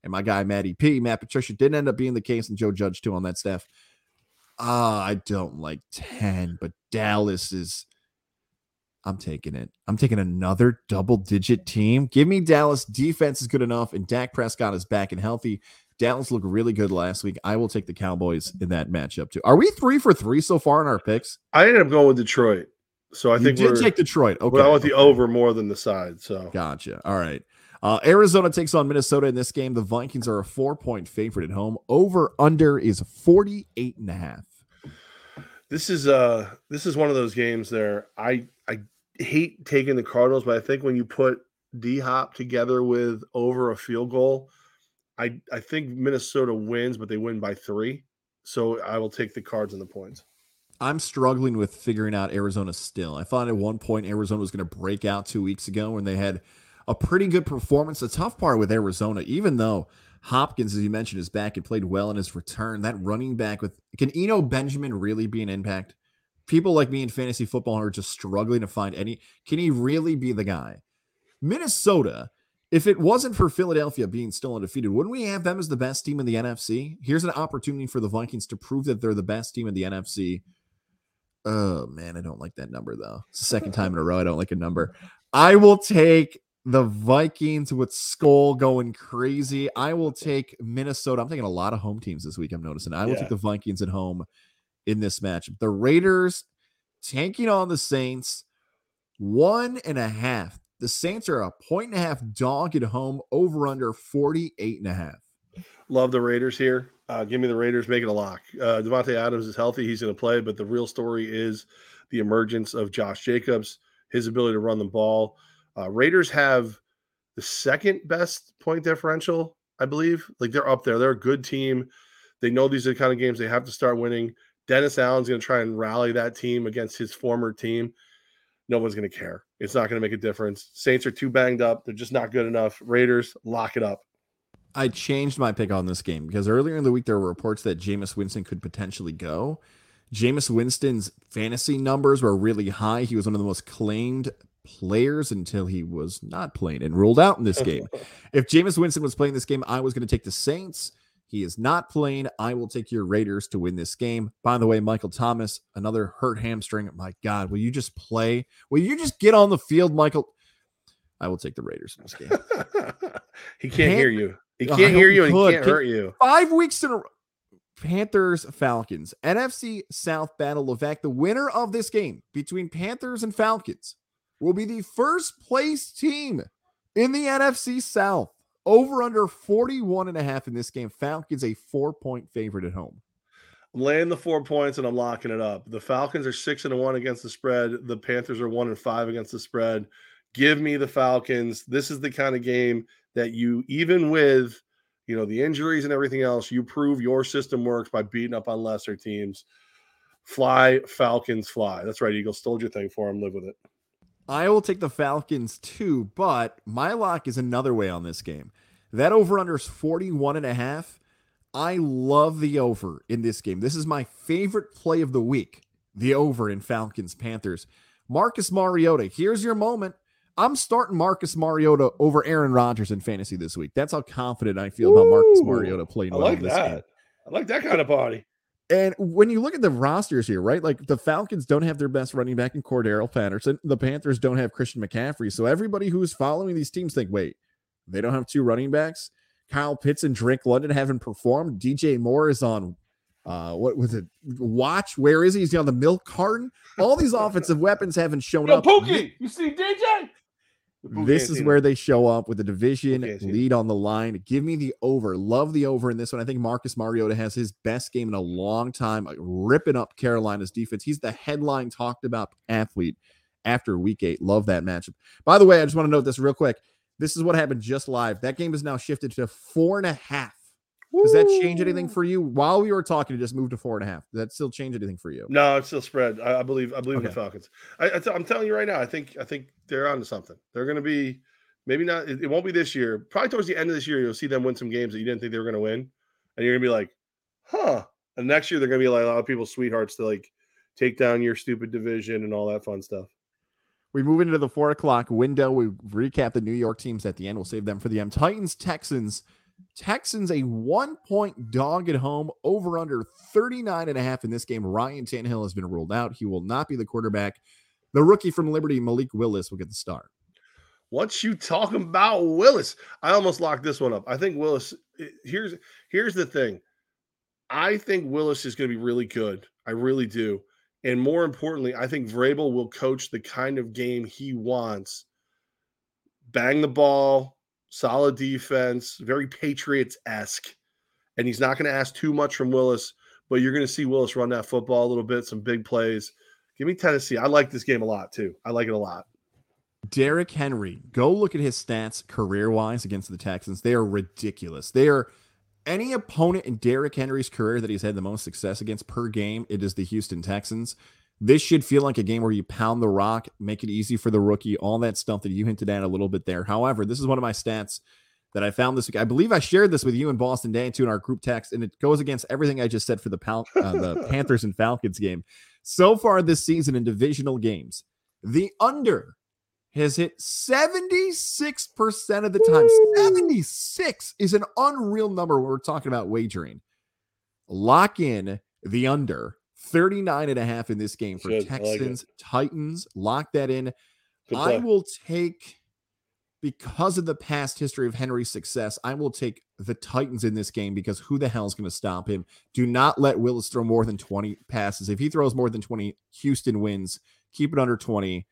S2: and my guy Matty P. Matt Patricia didn't end up being the case, and Joe Judge too on that staff. Ah, I don't like 10, but Dallas is. I'm taking it. I'm taking another double digit team. Give me Dallas. Defense is good enough, and Dak Prescott is back and healthy. Dallas looked really good last week. I will take the Cowboys in that matchup too. Are we three for three so far in our picks?
S1: I ended up going with Detroit. So I
S2: you
S1: think
S2: did
S1: we're
S2: take Detroit. Okay.
S1: well, I want the over more than the side. So
S2: Gotcha. All right. Uh, Arizona takes on Minnesota in this game. The Vikings are a four point favorite at home. Over under is 48 and a half.
S1: This is uh this is one of those games there. I I hate taking the Cardinals, but I think when you put D Hop together with over a field goal, I I think Minnesota wins, but they win by three. So I will take the cards and the points.
S2: I'm struggling with figuring out Arizona still. I thought at one point Arizona was going to break out two weeks ago when they had a pretty good performance. The tough part with Arizona, even though Hopkins, as you mentioned, is back and played well in his return, that running back with can Eno Benjamin really be an impact? People like me in fantasy football are just struggling to find any. Can he really be the guy? Minnesota, if it wasn't for Philadelphia being still undefeated, wouldn't we have them as the best team in the NFC? Here's an opportunity for the Vikings to prove that they're the best team in the NFC. Oh man, I don't like that number though. It's the second time in a row I don't like a number. I will take the Vikings with Skol going crazy. I will take Minnesota. I'm taking a lot of home teams this week. I'm noticing. I will yeah. take the Vikings at home in this match. The Raiders tanking on the Saints, one and a half. The Saints are a point and a half dog at home, over under 48 and a half.
S1: Love the Raiders here. Uh, give me the Raiders, make it a lock. Uh, Davante Adams is healthy. He's going to play, but the real story is the emergence of Josh Jacobs, his ability to run the ball. Uh, Raiders have the second best point differential, I believe. Like they're up there. They're a good team. They know these are the kind of games they have to start winning. Dennis Allen's going to try and rally that team against his former team. No one's going to care. It's not going to make a difference. Saints are too banged up. They're just not good enough. Raiders, lock it up.
S2: I changed my pick on this game because earlier in the week there were reports that Jameis Winston could potentially go. Jameis Winston's fantasy numbers were really high. He was one of the most claimed players until he was not playing and ruled out in this game. if Jameis Winston was playing this game, I was going to take the Saints. He is not playing. I will take your Raiders to win this game. By the way, Michael Thomas, another hurt hamstring. My God, will you just play? Will you just get on the field, Michael? I will take the Raiders in this game.
S1: he can't, can't, hear you. He can't hear you and he can't hurt you.
S2: Five weeks in a row. Panthers Falcons NFC South Battle of Fact. The winner of this game between Panthers and Falcons will be the first place team in the NFC South. Over under 41 and a half in this game. Falcons a four point favorite at home.
S1: I'm laying the four points and I'm locking it up. The Falcons are six and one against the spread. The Panthers are one and five against the spread. Give me the Falcons. This is the kind of game that you, even with you know the injuries and everything else, you prove your system works by beating up on lesser teams. Fly, Falcons, fly. That's right, Eagles. Stole your thing for him. Live with it.
S2: I will take the Falcons too, but my lock is another way on this game. That over under is 41 and a half. I love the over in this game. This is my favorite play of the week. The over in Falcons Panthers. Marcus Mariota, here's your moment. I'm starting Marcus Mariota over Aaron Rodgers in fantasy this week. That's how confident I feel Ooh, about Marcus Mariota playing well
S1: like
S2: this
S1: that.
S2: game.
S1: I like that kind of party.
S2: And when you look at the rosters here, right? Like the Falcons don't have their best running back in Cordarrelle Patterson. The Panthers don't have Christian McCaffrey. So everybody who's following these teams think, wait, they don't have two running backs. Kyle Pitts and Drake London haven't performed. DJ Moore is on uh what was it? Watch. Where is he? Is he on the milk carton? All these offensive weapons haven't shown
S1: Yo,
S2: up.
S1: Pookie, you see DJ?
S2: This is where they show up with the division lead on the line. Give me the over. Love the over in this one. I think Marcus Mariota has his best game in a long time, ripping up Carolina's defense. He's the headline talked about athlete after week eight. Love that matchup. By the way, I just want to note this real quick. This is what happened just live. That game is now shifted to four and a half does that change anything for you? While we were talking, it just moved to four and a half. Does that still change anything for you?
S1: No, it's still spread. I, I believe. I believe okay. in the Falcons. I, am telling you right now. I think. I think they're onto something. They're going to be. Maybe not. It, it, won't be this year. Probably towards the end of this year, you'll see them win some games that you didn't think they were going to win, and you're going to be like, "Huh." And next year, they're going to be like a lot of people's sweethearts to like take down your stupid division and all that fun stuff.
S2: We move into the four o'clock window. We recap the New York teams at the end. We'll save them for the M. Titans, Texans. Texans a one point dog at home over under 39 and a half in this game. Ryan Tannehill has been ruled out. He will not be the quarterback. The rookie from Liberty, Malik Willis, will get the start.
S1: What you talking about, Willis? I almost locked this one up. I think Willis. Eh, here's here's the thing. I think Willis is going to be really good. I really do. And more importantly, I think Vrabel will coach the kind of game he wants. Bang the ball, solid defense, very Patriots esque. And he's not going to ask too much from Willis, but you're going to see Willis run that football a little bit, some big plays. Give me Tennessee. I like this game a lot too. I like it a lot.
S2: Derrick Henry, go look at his stats career wise against the Texans. They are ridiculous. They are any opponent in Derrick Henry's career that he's had the most success against per game. It is the Houston Texans. This should feel like a game where you pound the rock, make it easy for the rookie, all that stuff that you hinted at a little bit there. However, this is one of my stats that I found this week. I believe I shared this with you in Boston Day too in our group text, and it goes against everything I just said for the, Pal- uh, the Panthers and Falcons game. So far this season in divisional games, the under has hit 76% of the time. Woo! 76 is an unreal number when we're talking about wagering. Lock in the under 39 and a half in this game for Good. Texans, like Titans. Lock that in. I will take because of the past history of Henry's success, I will take the Titans in this game because who the hell is going to stop him? Do not let Willis throw more than 20 passes. If he throws more than 20, Houston wins. Keep it under 20.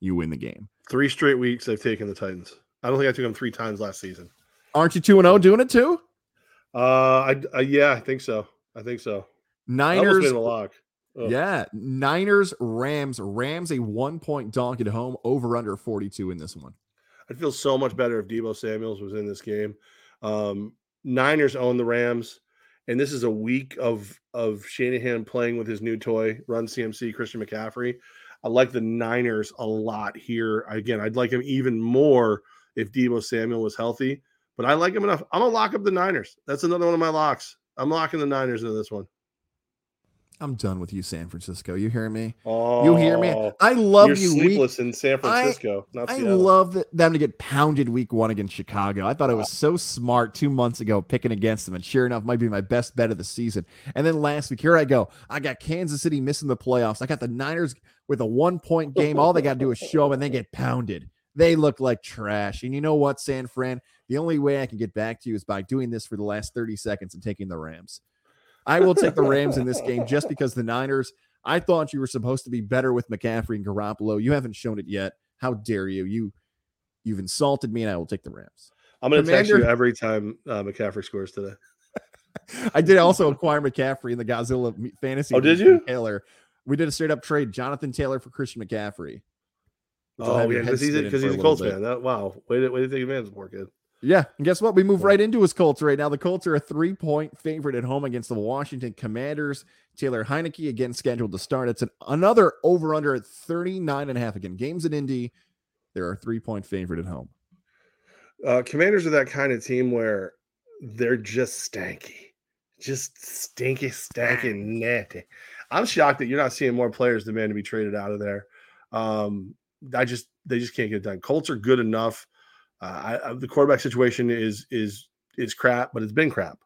S2: You win the game.
S1: Three straight weeks I've taken the Titans. I don't think I took them three times last season.
S2: Aren't you 2 and 0 doing it too?
S1: Uh, I, uh, yeah, I think so. I think so.
S2: Niners. Yeah, Niners, Rams, Rams a one point dog at home, over under 42 in this one.
S1: I'd feel so much better if Deebo Samuels was in this game. Um, Niners own the Rams, and this is a week of of Shanahan playing with his new toy, Run CMC Christian McCaffrey. I like the Niners a lot here. Again, I'd like him even more if Deebo Samuel was healthy, but I like him enough. I'm gonna lock up the Niners. That's another one of my locks. I'm locking the Niners into this one.
S2: I'm done with you, San Francisco. You hear me?
S1: Oh,
S2: you hear me? Oh, I love
S1: you're
S2: you.
S1: Sleepless week. in San Francisco.
S2: I, I love them to get pounded week one against Chicago. I thought it ah. was so smart two months ago picking against them, and sure enough, might be my best bet of the season. And then last week, here I go. I got Kansas City missing the playoffs. I got the Niners with a one point game. All they got to do is show up, and they get pounded. They look like trash. And you know what, San Fran? The only way I can get back to you is by doing this for the last 30 seconds and taking the Rams. I will take the Rams in this game just because the Niners. I thought you were supposed to be better with McCaffrey and Garoppolo. You haven't shown it yet. How dare you? You you've insulted me, and I will take the Rams.
S1: I'm going to text you every time uh, McCaffrey scores today.
S2: I did also acquire McCaffrey in the Godzilla fantasy.
S1: Oh, did you?
S2: Taylor. We did a straight up trade. Jonathan Taylor for Christian McCaffrey.
S1: Oh yeah, because he's because he's a Colts fan. That, wow, way to way to take advantage poor kid.
S2: Yeah. And guess what? We move right into his Colts right now. The Colts are a three point favorite at home against the Washington Commanders. Taylor Heinicke again scheduled to start. It's an, another over under at 39 and a half. Again, games in Indy. They're a three point favorite at home.
S1: Uh, commanders are that kind of team where they're just stanky, just stinky, stanky, natty. I'm shocked that you're not seeing more players demand to be traded out of there. Um, I just they just can't get it done. Colts are good enough uh, I, the quarterback situation is is is crap, but it's been crap.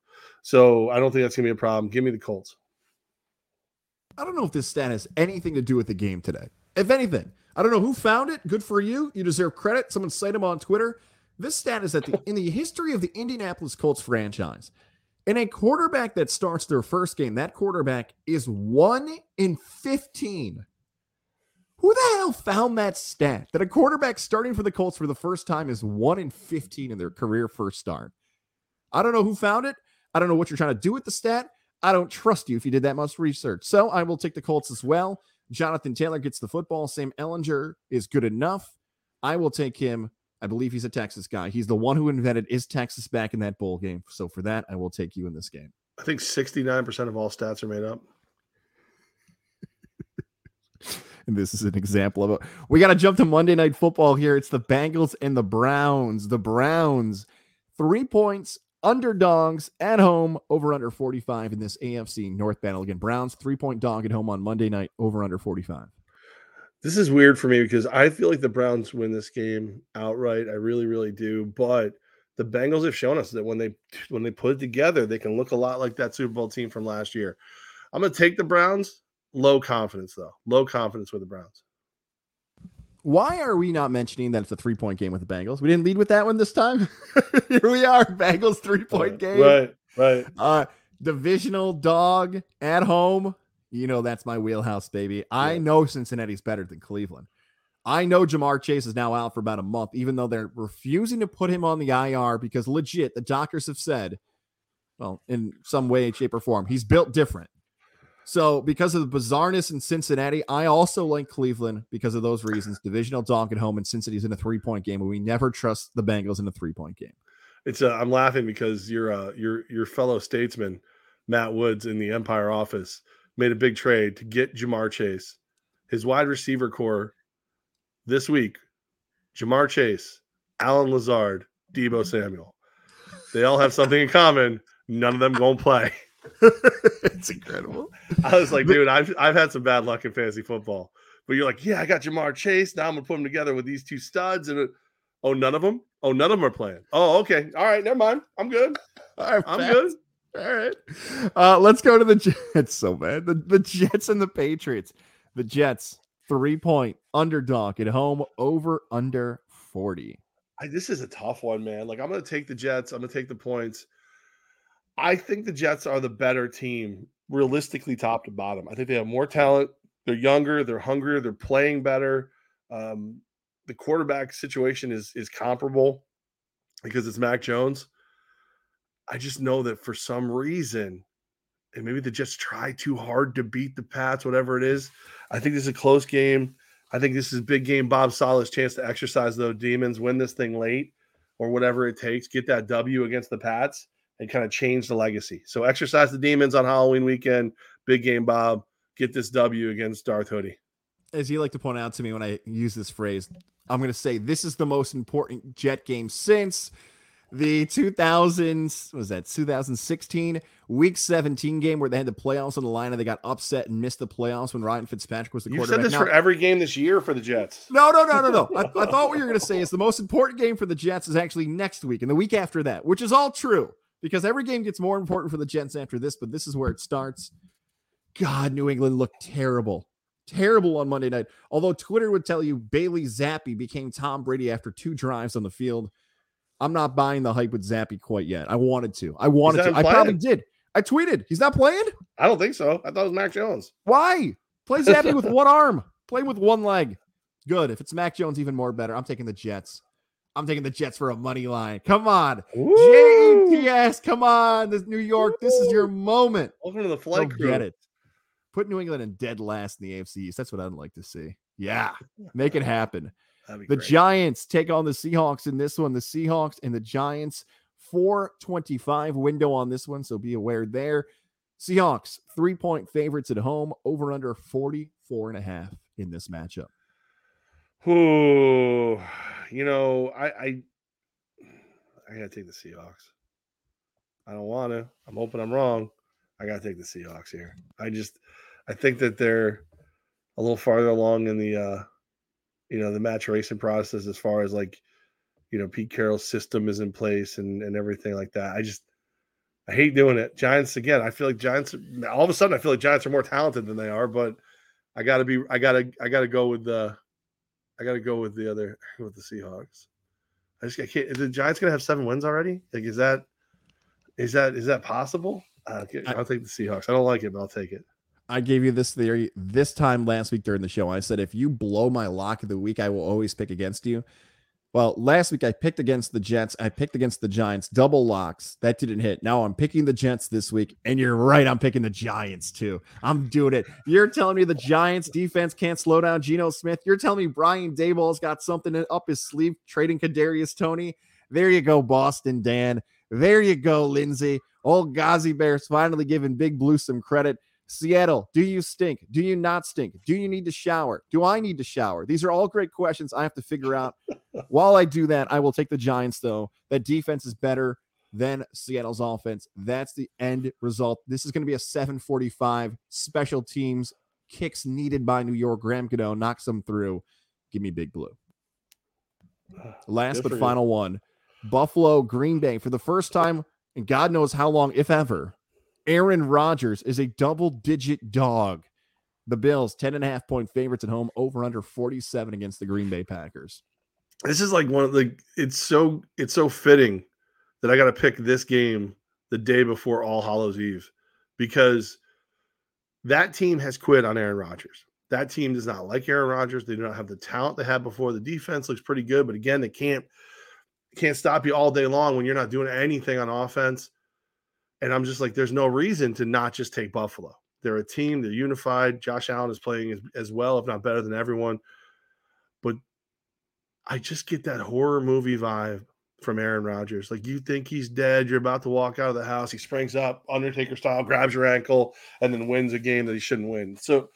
S1: So I don't think that's gonna be a problem. Give me the Colts.
S2: I don't know if this stat has anything to do with the game today. If anything, I don't know who found it. Good for you. You deserve credit. Someone cite him on Twitter. This stat is that the, in the history of the Indianapolis Colts franchise, in a quarterback that starts their first game, that quarterback is one in 15 who the hell found that stat that a quarterback starting for the Colts for the first time is 1 in 15 in their career first start? I don't know who found it. I don't know what you're trying to do with the stat. I don't trust you if you did that much research. So I will take the Colts as well. Jonathan Taylor gets the football. Sam Ehlinger is good enough. I will take him. I believe he's a Texas guy. He's the one who invented is Texas back in that bowl game. So for that, I will take you in this game.
S1: I think 69% of all stats are made up.
S2: And this is an example of it. We got to jump to Monday Night Football here. It's the Bengals and the Browns. The Browns, three points, underdogs at home, over under 45 in this AFC North battle. Again, Browns, three point dog at home on Monday night, over under 45.
S1: This is weird for me because I feel like the Browns win this game outright. I really, really do. But the Bengals have shown us that when they when they put it together, they can look a lot like that Super Bowl team from last year. I'm to take the Browns. Low confidence though. Low confidence with the Browns.
S2: Why are we not mentioning that it's a three point game with the Bengals? We didn't lead with that one this time. Here we are, Bengals three point game.
S1: Right, right.
S2: Uh, divisional dog at home. You know that's my wheelhouse, baby. I know Cincinnati's better than Cleveland. I know Ja'Marr Chase is now out for about a month, even though they're refusing to put him on the IR because legit, the doctors have said, well, in some way, shape, or form, he's built different. So, because of the bizarreness in Cincinnati, I also like Cleveland because of those reasons. Divisional dog at home, and Cincinnati's in a three point game, we never trust the Bengals in a three point game.
S1: It's uh, I'm laughing because your uh, your your fellow statesman Matt Woods in the Empire office made a big trade to get Ja'Marr Chase his wide receiver core this week Ja'Marr Chase, Allen Lazard, Deebo Samuel. They all have something in common. None of them gonna play.
S2: it's incredible.
S1: I was like, dude, I've I've had some bad luck in fantasy football. But you're like, yeah, I got Ja'Marr Chase. Now I'm gonna put them together with these two studs. And oh, none of them. Oh, none of them are playing. Oh, okay. All right, never mind. I'm good.
S2: All right,
S1: I'm
S2: fast.
S1: good.
S2: All right. Uh, let's go to the Jets. So bad. The, the Jets and the Patriots. The Jets, three point underdog at home, over under 40.
S1: I, this is a tough one, man. Like I'm gonna take the Jets. I'm gonna take the points. I think the Jets are the better team, realistically, top to bottom. I think they have more talent. They're younger. They're hungrier. They're playing better. Um, the quarterback situation is is comparable because it's Mac Jones. I just know that for some reason, and maybe they just try too hard to beat the Pats, whatever it is. I think this is a close game. I think this is big game Bob Saleh's chance to exercise those demons, win this thing late or whatever it takes, get that W against the Pats and kind of change the legacy. So exercise the demons on Halloween weekend, big game Bob, get this W against Darth Hoodie.
S2: As you like to point out to me when I use this phrase, I'm going to say this is the most important Jet game since the 2000s was that 2016 week 17 game where they had the playoffs on the line and they got upset and missed the playoffs when Ryan Fitzpatrick was the
S1: You
S2: quarterback.
S1: You said this
S2: Now-
S1: for every game this year for the Jets.
S2: no, no, no, no, no. I, I thought what you were going to say is the most important game for the Jets is actually next week and the week after that, which is all true because every game gets more important for the Jets after this, but this is where it starts. God, New England looked terrible. Terrible on Monday night. Although Twitter would tell you Bailey Zappe became Tom Brady after two drives on the field. I'm not buying the hype with Zappe quite yet. I wanted to. I wanted to. I probably did. I tweeted. He's not playing?
S1: I don't think so. I thought it was Mac Jones.
S2: Why? Play Zappe with one arm. Play with one leg. Good. If it's Mac Jones, even more better. I'm taking the Jets. I'm taking the Jets for a money line. Come on.
S1: Woo!
S2: JETS. Come on. This New York. This is your moment.
S1: Welcome to the
S2: Go
S1: flight crew.
S2: get it. Put New England in dead last in the AFC East. That's what I'd like to see. Yeah. Make it happen. The
S1: great.
S2: Giants take on the Seahawks in this one. The Seahawks and the Giants, 425 window on this one. So be aware there. Seahawks, three point favorites at home, over under 44 and a half in this matchup.
S1: Ooh, you know, I I I gotta take the Seahawks. I don't want to. I'm hoping I'm wrong. I gotta take the Seahawks here. I just I think that they're a little farther along in the uh you know the maturation process as far as like you know Pete Carroll's system is in place and and everything like that. I just I hate doing it. Giants again. I feel like Giants. All of a sudden, I feel like Giants are more talented than they are. But I gotta be. I gotta. I gotta go with the. I gotta go with the other with the Seahawks. I just I can't. Is the Giants gonna have seven wins already? Like, is that is that is that possible? Uh, I'll take the Seahawks. I don't like it, but I'll take it.
S2: I gave you this theory this time last week during the show. I said, if you blow my lock of the week, I will always pick against you. Well, last week I picked against the Jets. I picked against the Giants, double locks. That didn't hit. Now I'm picking the Jets this week. And you're right. I'm picking the Giants too. I'm doing it. You're telling me the Giants defense can't slow down Geno Smith. You're telling me Brian Daboll's got something up his sleeve trading Kadarius Toney. There you go, Boston Dan. There you go, Lindsay. Old Ghazi Bears finally giving Big Blue some credit. Seattle, do you stink? Do you not stink? Do you need to shower? Do I need to shower? These are all great questions I have to figure out. While I do that, I will take the Giants, though. That defense is better than Seattle's offense. That's the end result. This is going to be a 745 special teams kicks needed by New York. Graham Gano knocks them through. Give me Big Blue. Last
S1: Good
S2: but
S1: for you.
S2: final one Buffalo, Green Bay. For the first time in God knows how long, if ever, Aaron Rodgers is a double digit dog. The Bills, 10 and a half point favorites at home, over under 47 against the Green Bay Packers.
S1: This is like one of the. It's so it's so fitting that I got to pick this game the day before All Hallows Eve because that team has quit on Aaron Rodgers. That team does not like Aaron Rodgers. They do not have the talent they had before. The defense looks pretty good, but again, they can't can't stop you all day long when you're not doing anything on offense. And I'm just like, there's no reason to not just take Buffalo. They're a team. They're unified. Josh Allen is playing as, as well, if not better than everyone. But I just get that horror movie vibe from Aaron Rodgers. Like you think he's dead, you're about to walk out of the house, he springs up, Undertaker style, grabs your ankle, and then wins a game that he shouldn't win. So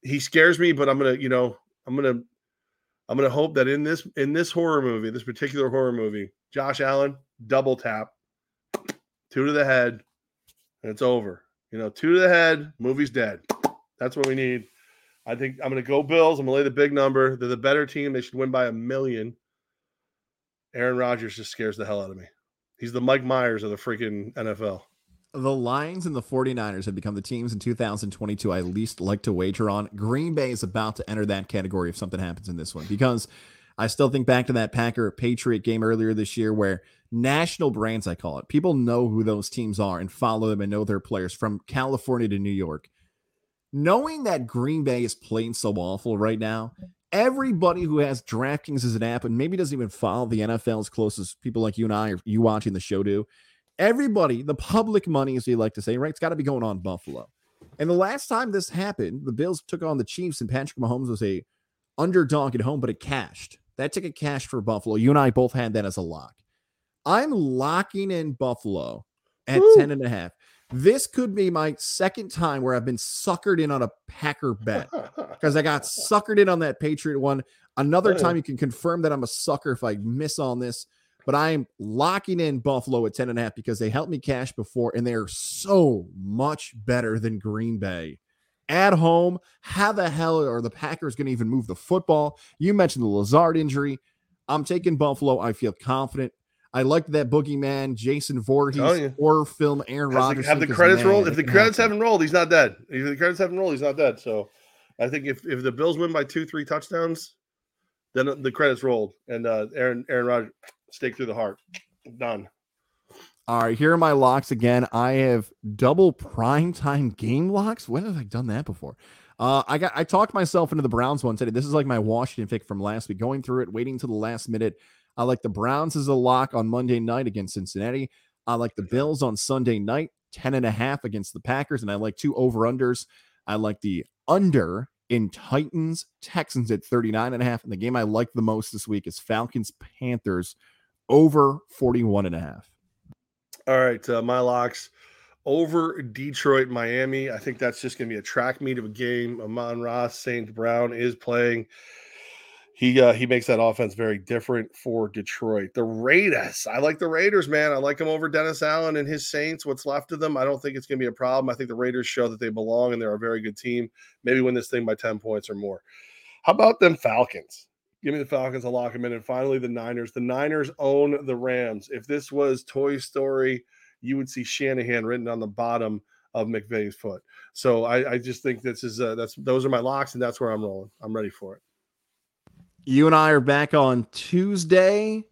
S1: he scares me, but I'm gonna, you know, I'm gonna, I'm gonna hope that in this in this horror movie, this particular horror movie, Josh Allen double tap, two to the head, and it's over. You know, two to the head, movie's dead. That's what we need. I think I'm gonna go Bills. I'm gonna lay the big number. They're the better team. They should win by a million. Aaron Rodgers just scares the hell out of me. He's the Mike Myers of the freaking NFL.
S2: The Lions and the 49ers have become the teams in 2022 I least like to wager on. Green Bay is about to enter that category if something happens in this one because I still think back to that Packer Patriot game earlier this year where national brands, I call it, people know who those teams are and follow them and know their players from California to New York. Knowing that Green Bay is playing so awful right now, everybody who has DraftKings as an app and maybe doesn't even follow the NFL as close as people like you and I or you watching the show do, everybody, the public money, as you like to say, right? It's got to be going on Buffalo. And the last time this happened, the Bills took on the Chiefs, and Patrick Mahomes was a underdog at home, but it cashed. That ticket cashed for Buffalo. You and I both had that as a lock. I'm locking in Buffalo at Woo. 10 and a half. This could be my second time where I've been suckered in on a Packer bet because I got suckered in on that Patriot one. Another time you can confirm that I'm a sucker if I miss on this but I am locking in Buffalo at 10 and a half because they helped me cash before and they're so much better than Green Bay. At home, how the hell are the Packers going to even move the football? You mentioned the Lazard injury. I'm taking Buffalo. I feel confident. I like that boogeyman, Jason Voorhees oh, yeah. horror film, Aaron Rodgers.
S1: Have the credits rolled? If the credits happen. haven't rolled, he's not dead. If the credits haven't rolled, he's not dead. So I think if, if the Bills win by two, three touchdowns, then the credits rolled. And uh, Aaron Aaron Rodgers, stake through the heart. Done.
S2: All right, here are my locks again. I have double prime time game locks. When have I done that before? Uh, I got I talked myself into the Browns one today. This is like my Washington pick from last week. Going through it, waiting to the last minute. I like the Browns as a lock on Monday night against Cincinnati. I like the Bills on Sunday night, 10 and a half against the Packers. And I like two over unders. I like the under in Titans Texans at 39 and a half. And the game I like the most this week is Falcons Panthers over 41 and a half.
S1: All right, uh, my locks over Detroit, Miami. I think that's just going to be a track meet of a game. Amon-Ra St. Brown is playing. He uh, he makes that offense very different for Detroit. The Raiders, I like the Raiders, man. I like them over Dennis Allen and his Saints. What's left of them, I don't think it's going to be a problem. I think the Raiders show that they belong and they're a very good team. Maybe win this thing by ten points or more. How about them Falcons? Give me the Falcons. I'll lock them in. And finally, the Niners. The Niners own the Rams. If this was Toy Story, you would see Shanahan written on the bottom of McVay's foot. So I, I just think this is uh, that's those are my locks, and that's where I'm rolling. I'm ready for it.
S2: You and I are back on Tuesday.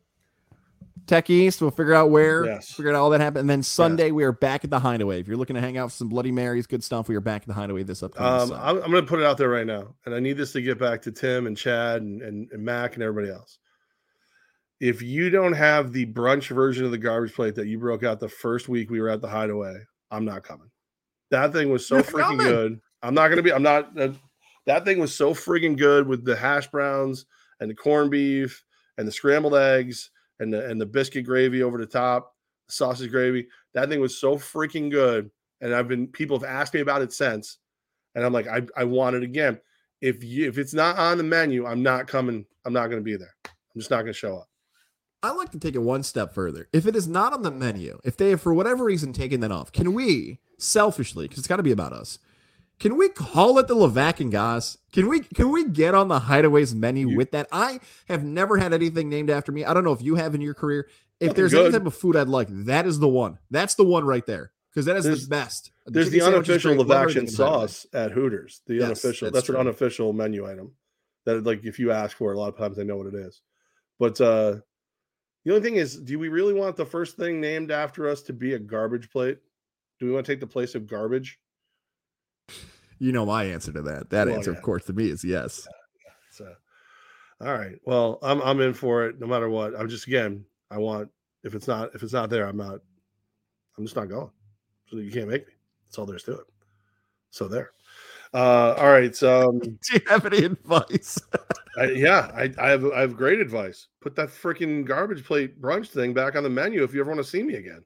S2: Tech East. We'll figure out where, yes. figure out all that happened. And then Sunday, yes. we are back at the Hideaway. If you're looking to hang out for some Bloody Marys, good stuff, we are back at the Hideaway this upcoming
S1: um, I'm, I'm going to put it out there right now. And I need this to get back to Tim and Chad and, and, and Mac and everybody else. If you don't have the brunch version of the garbage plate that you broke out the first week we were at the Hideaway, I'm not coming. That thing was so you're freaking coming. good. I'm not going to be, I'm not, uh, that thing was so freaking good with the hash browns and the corned beef and the scrambled eggs and the and the biscuit gravy over the top, sausage gravy. That thing was so freaking good. And I've been people have asked me about it since. And I'm like, I, I want it again. If you if it's not on the menu, I'm not coming. I'm not to be there. I'm just not to show up.
S2: I like to take it one step further. If it is not on the menu, if they have for whatever reason taken that off, can we selfishly, because it's got to be about us, can we call it the Levack and Goss? Can we can we get on the Hideaways menu you, with that? I have never had anything named after me. I don't know if you have in your career. If there's good. any type of food I'd like, that is the one. That's the one right there because that is there's, the best.
S1: There's the unofficial Levack sauce at Hooters. The yes, unofficial. That's, that's an unofficial menu item. That like if you ask for it, a lot of times they know what it is. But uh the only thing is, do we really want the first thing named after us to be a garbage plate? Do we want to take the place of garbage?
S2: You know my answer to that. That well, answer, yeah. of course, to me is yes.
S1: Yeah, So, all right. Well, I'm I'm in for it no matter what. I'm just again, I want if it's not if it's not there, I'm not. I'm just not going. So you can't make me. That's all there's to it. So there. Uh, all right. So, um,
S2: do you have any advice?
S1: I, yeah, I, I have I have great advice. Put that freaking garbage plate brunch thing back on the menu if you ever want to see me again.